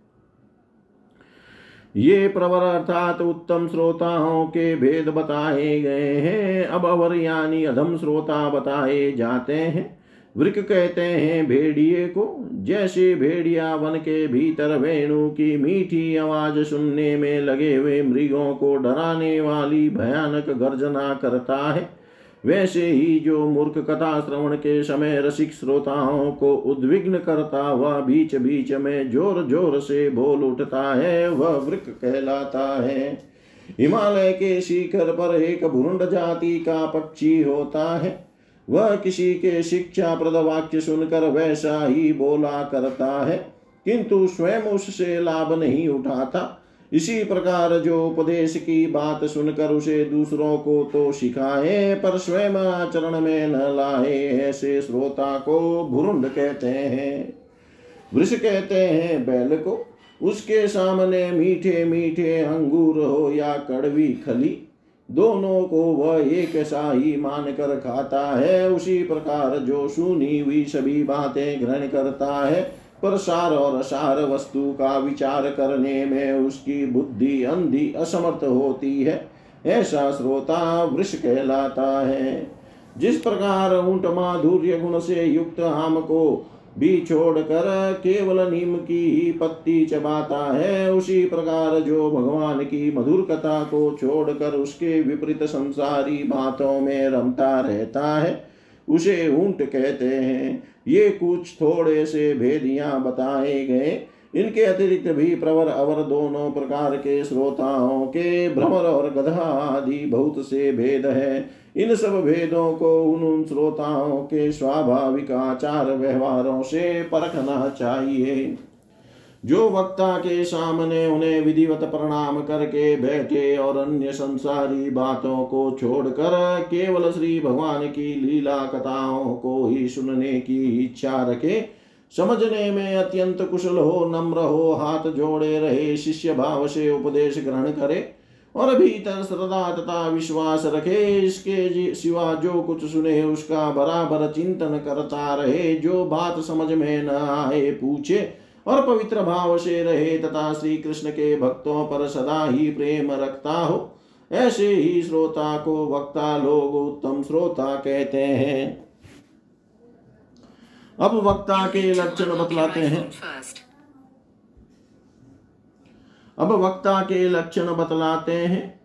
ये प्रवर अर्थात उत्तम श्रोताओं के भेद बताए गए हैं। अब अवर यानी अधम श्रोता बताए जाते हैं। वृक कहते हैं भेड़िए को, जैसे भेड़िया वन के भीतर वेणु की मीठी आवाज़ सुनने में लगे हुए मृगों को डराने वाली भयानक गर्जना करता है। वैसे ही जो मूर्ख कथा श्रवण के समय रसिक श्रोताओं को उद्विग्न करता हुआ बीच बीच में ज़ोर ज़ोर से बोल उठता है, वह वृक कहलाता है। हिमालय के शिखर पर एक भुरुंड जाति का पक्षी होता है। वह किसी के शिक्षा प्रद वाक्य सुनकर वैसा ही बोला करता है, किंतु स्वयं उससे लाभ नहीं उठाता। इसी प्रकार जो उपदेश की बात सुनकर उसे दूसरों को तो सिखाए, पर स्वयं आचरण में न लाए, ऐसे श्रोता को भुरुंड कहते हैं। वृष कहते हैं, बैल को, उसके सामने मीठे मीठे अंगूर हो या कड़वी खली, दोनों को वह एक सा ही मान कर खाता है। उसी प्रकार जो सुनी हुई सभी बातें ग्रहण करता है पर सार और सार वस्तु का विचार करने में उसकी बुद्धि अंधी असमर्थ होती है। ऐसा श्रोता वृष कहलाता है। जिस प्रकार ऊँट माधुर्य गुण से युक्त आम को भी छोड़कर केवल नीम की ही पत्ती चबाता है, उसी प्रकार जो भगवान की मधुर कथा को छोड़कर उसके विपरीत संसारी बातों में रमता रहता है। उसे ऊँट कहते हैं। ये कुछ थोड़े से भेदियाँ बताए गए। इनके अतिरिक्त भी प्रवर अवर दोनों प्रकार के श्रोताओं के भ्रमर और गधा आदि बहुत से भेद है। इन सब भेदों को उन उन श्रोताओं के स्वाभाविक आचार व्यवहारों से परखना चाहिए। जो वक्ता के सामने उन्हें विधिवत प्रणाम करके बैठे और अन्य संसारी बातों को छोड़कर केवल श्री भगवान की लीला कथाओं को ही सुनने की इच्छा रखे, समझने में अत्यंत कुशल हो, नम्र हो, हाथ जोड़े रहे, शिष्य भाव से उपदेश ग्रहण करे और भीतर श्रद्धा तथा विश्वास रखे, इसके सिवा जो कुछ सुने उसका बराबर चिंतन करता रहे, जो बात समझ में न आए पूछे और पवित्र भाव से रहे तथा श्री कृष्ण के भक्तों पर सदा ही प्रेम रखता हो। ऐसे ही श्रोता को वक्ता लोग उत्तम श्रोता कहते हैं। अब वक्ता के लक्षण बतलाते हैं। अब वक्ता के लक्षण बतलाते हैं।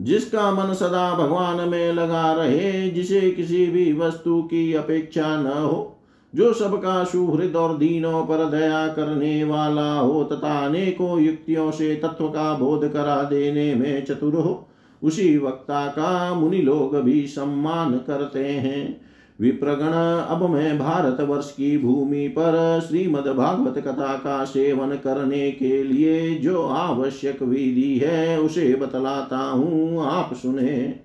जिसका मन सदा भगवान में लगा रहे, जिसे किसी भी वस्तु की अपेक्षा न हो। जो सबका सुहृद और दीनों पर दया करने वाला हो तथा अनेकों युक्तियों से तत्व का बोध करा देने में चतुर हो, उसी वक्ता का मुनि लोग भी सम्मान करते हैं। विप्रगण, अब मैं भारत वर्ष की भूमि पर श्रीमद भागवत कथा का सेवन करने के लिए जो आवश्यक विधि है, उसे बतलाता हूँ, आप सुने।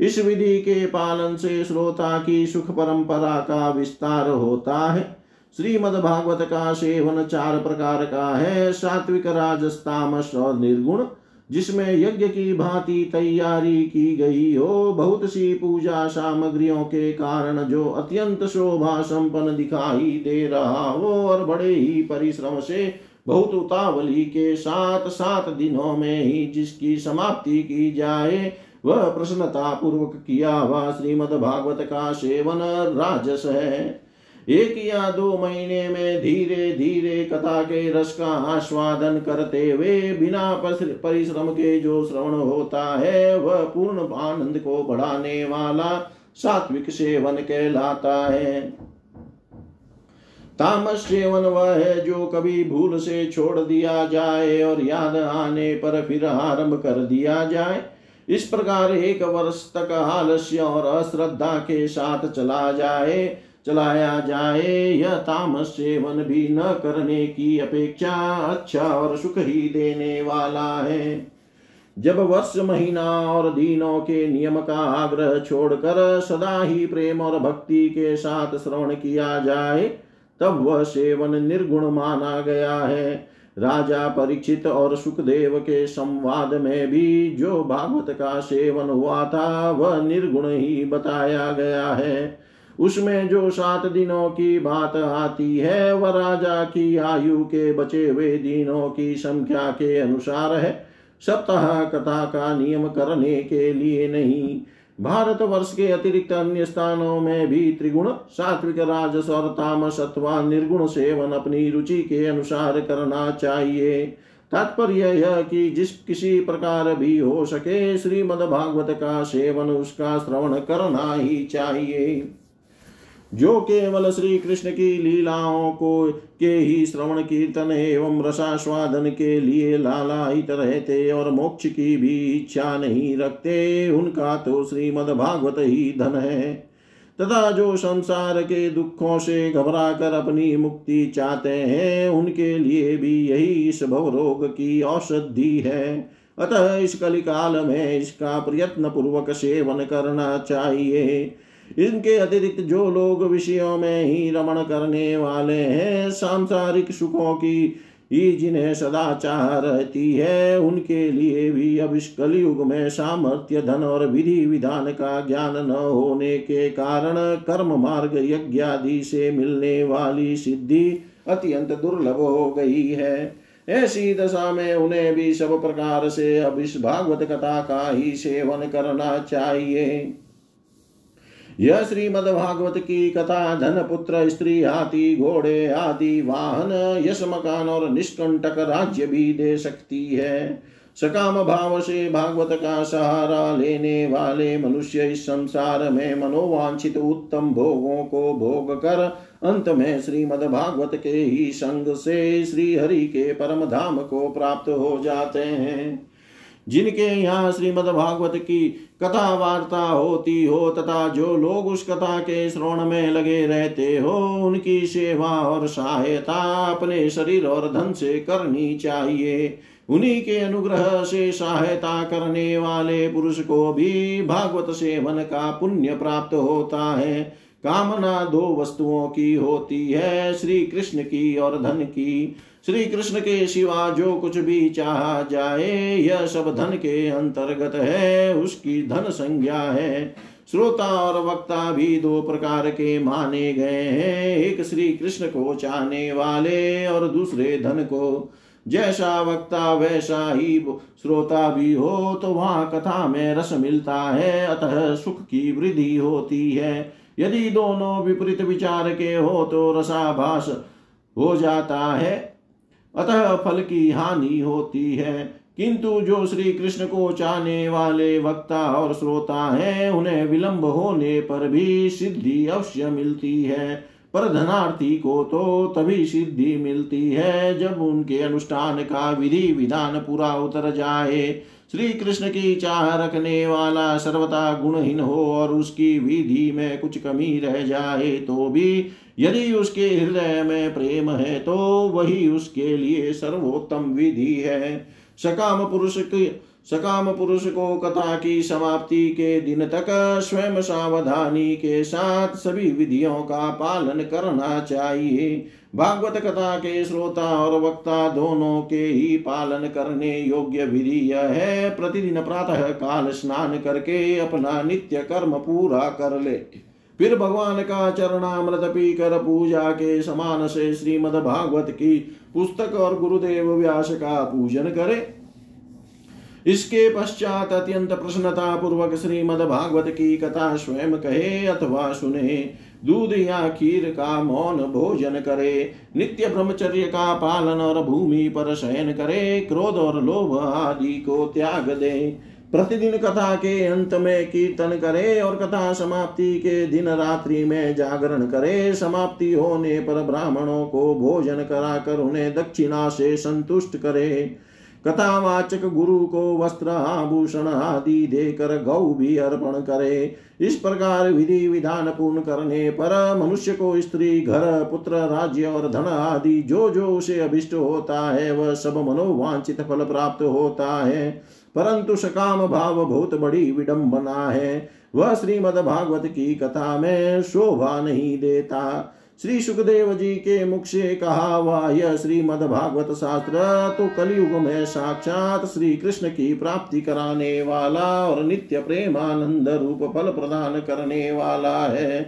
इस विधि के पालन से श्रोता की सुख परंपरा का विस्तार होता है। श्रीमद भागवत का सेवन चार प्रकार का है, सात्विक राजस्तामस और निर्गुण, जिसमें यज्ञ की भांति तैयारी की गई हो। बहुत सी पूजा सामग्रियों के कारण जो अत्यंत शोभा संपन्न दिखाई दे रहा हो और बड़े ही परिश्रम से बहुत उतावली के साथ सात दिनों में ही जिसकी समाप्ति की जाए वह प्रसन्नता पूर्वक किया हुआ श्रीमद भागवत का सेवन राजस है एक या दो महीने में धीरे धीरे कथा के रस का आस्वादन करते हुए बिना परिश्रम के जो श्रवण होता है, वह पूर्ण आनंद को बढ़ाने वाला सात्विक सेवन कहलाता है। तामस सेवन वह है जो कभी भूल से छोड़ दिया जाए और याद आने पर फिर आरंभ कर दिया जाए। इस प्रकार एक वर्ष तक आलस्य और अश्रद्धा के साथ चला जाए, चलाया जाए, यह तामस सेवन भी न करने की अपेक्षा अच्छा और सुख ही देने वाला है। जब वर्ष, महीना और दिनों के नियम का आग्रह छोड़कर सदा ही प्रेम और भक्ति के साथ श्रवण किया जाए, तब वह सेवन निर्गुण माना गया है। राजा परीक्षित और सुखदेव के संवाद में भी जो भागवत का सेवन हुआ था, वह निर्गुण ही बताया गया है। उसमें जो सात दिनों की बात आती है, वह राजा की आयु के बचे हुए दिनों की संख्या के अनुसार है। सप्ताह कथा का नियम करने के लिए नहीं। भारत वर्ष के अतिरिक्त अन्य स्थानों में भी त्रिगुण, सात्विक, राजस और तामस अथवा निर्गुण सेवन अपनी रुचि के अनुसार करना चाहिए। तात्पर्य यह कि जिस किसी प्रकार भी हो सके श्रीमद भागवत का सेवन उसका श्रवण करना ही चाहिए। जो केवल श्री कृष्ण की लीलाओं को के ही श्रवण, कीर्तन एवं रसास्वादन के लिए लालायित रहते और मोक्ष की भी इच्छा नहीं रखते, उनका तो श्रीमद भागवत ही धन है। तथा जो संसार के दुखों से घबरा कर अपनी मुक्ति चाहते हैं, उनके लिए भी यही इस भव रोग की औषधि है। अतः इस कलिकाल में इसका प्रयत्न पूर्वक सेवन करना चाहिए। इनके अतिरिक्त जो लोग विषयों में ही रमण करने वाले हैं, सांसारिक सुखों की ही जिन्हें सदा चाह रहती है, उनके लिए भी अब इस कलयुग में सामर्थ्य, धन और विधि विधान का ज्ञान न होने के कारण कर्म मार्ग यज्ञ आदि से मिलने वाली सिद्धि अत्यंत दुर्लभ हो गई है। ऐसी दशा में उन्हें भी सब प्रकार से अब इस भागवत कथा का ही सेवन करना चाहिए। यह श्रीमद्भागवत की कथा धन पुत्र स्त्री हाथी, घोड़े आदि वाहन, यश मकान और निष्कंटक राज्य भी दे सकती है। सकाम भाव से भागवत का सहारा लेने वाले मनुष्य इस संसार में मनोवांछित उत्तम भोगों को भोग कर, अंत में श्रीमद भागवत के ही संग से श्री हरि के परम धाम को प्राप्त हो जाते हैं। जिनके यहाँ श्रीमद भागवत की कथा वार्ता होती हो तथा जो लोग उस कथा के श्रवण में लगे रहते हो, उनकी सेवा और सहायता अपने शरीर और धन से करनी चाहिए। उन्हीं के अनुग्रह से सहायता करने वाले पुरुष को भी भागवत सेवन का पुण्य प्राप्त होता है। कामना दो वस्तुओं की होती है, श्री कृष्ण की और धन की। श्री कृष्ण के सिवा जो कुछ भी चाहा जाए, यह सब धन के अंतर्गत है, उसकी धन संज्ञा है। श्रोता और वक्ता भी दो प्रकार के माने गए हैं, एक श्री कृष्ण को चाहने वाले और दूसरे धन को। जैसा वक्ता वैसा ही श्रोता भी हो तो वहाँ कथा में रस मिलता है, अतः सुख की वृद्धि होती है। यदि दोनों विपरीत विचार के हो तो रसाभास हो जाता है। अतः फल की हानि होती है। किंतु जो श्री कृष्ण को चाहने वाले वक्ता और श्रोता हैं, उन्हें विलंब होने पर भी सिद्धि अवश्य मिलती है। पर धनार्थी को तो तभी सिद्धि मिलती है जब उनके अनुष्ठान का विधि विधान पूरा उतर जाए। श्री कृष्ण की चाह रखने वाला सर्वथा गुणहीन हो और उसकी विधि में कुछ कमी रह जाए तो भी यदि उसके हृदय में प्रेम है तो वही उसके लिए सर्वोत्तम विधि है। सकाम पुरुष की सकाम पुरुष को कथा की समाप्ति के दिन तक स्वयं सावधानी के साथ सभी विधियों का पालन करना चाहिए। भागवत कथा के श्रोता और वक्ता दोनों के ही पालन करने योग्य विधि यह है, प्रतिदिन प्रातः काल स्नान करके अपना नित्य कर्म पूरा कर ले। फिर भगवान का चरणामृत पीकर पूजा के समान से श्रीमद भागवत की पुस्तक और गुरुदेव व्यास का पूजन करे। इसके पश्चात अत्यंत प्रसन्नता पूर्वक श्रीमद भागवत की कथा स्वयं कहे अथवा सुने। दूध या खीर का मौन भोजन करे, नित्य ब्रह्मचर्य का पालन और भूमि पर शयन करे, क्रोध और लोभ आदि को त्याग दे। प्रतिदिन कथा के अंत में कीर्तन करे और कथा समाप्ति के दिन रात्रि में जागरण करे। समाप्ति होने पर ब्राह्मणों को भोजन कराकर उन्हें दक्षिणा से संतुष्ट करे। कथावाचक गुरु को वस्त्र, आभूषण आदि देकर गौ भी अर्पण करे। इस प्रकार विधि विधान पूर्ण करने पर मनुष्य को स्त्री, घर, पुत्र, राज्य और धन आदि जो जो उसे अभिष्ट होता है, वह सब मनोवांछित फल प्राप्त होता है। परंतु सकाम भाव बहुत बड़ी विडंबना है। वह श्रीमद भागवत की कथा में शोभा नहीं देता। श्री सुखदेव जी के मुख से कहा हुआ यह श्रीमद भागवत शास्त्र तो कलयुग में साक्षात श्री कृष्ण की प्राप्ति कराने वाला और नित्य प्रेमानंद रूप फल प्रदान करने वाला है।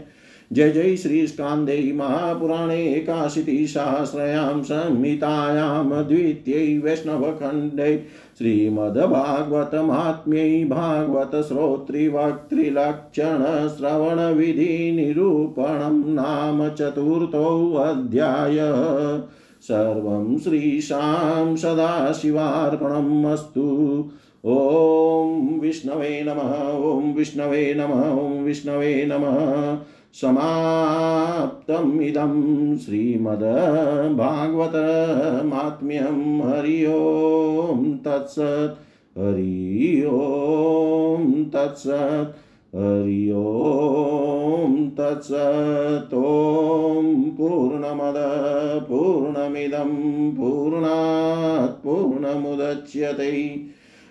जय जय श्री स्कांदे महापुराणे एकाशीति सहस्रयां संहितायां द्वितीयै वैष्णवखण्डे श्रीमद्भागवतमात्म्यै भागवत श्रोतृवक्तृलक्षण श्रवणविधिनिरूपणं नाम चतुर्थोऽध्याय सर्वं श्रीशां सदाशिवार्पणम् अस्तु। ॐ विष्णवे नमः, ॐ विष्णवे नमः, ॐ विष्णवे नमः। समाप्तम् इदं श्रीमद्भागवतमात्म्यं हरि ओं तत्सत्, हरि ओं तत्सत्, हरि ओं तत्सत्, ॐ पूर्णमद, पूर्णमिदं, पूर्णात्, पूर्णमुदच्यते।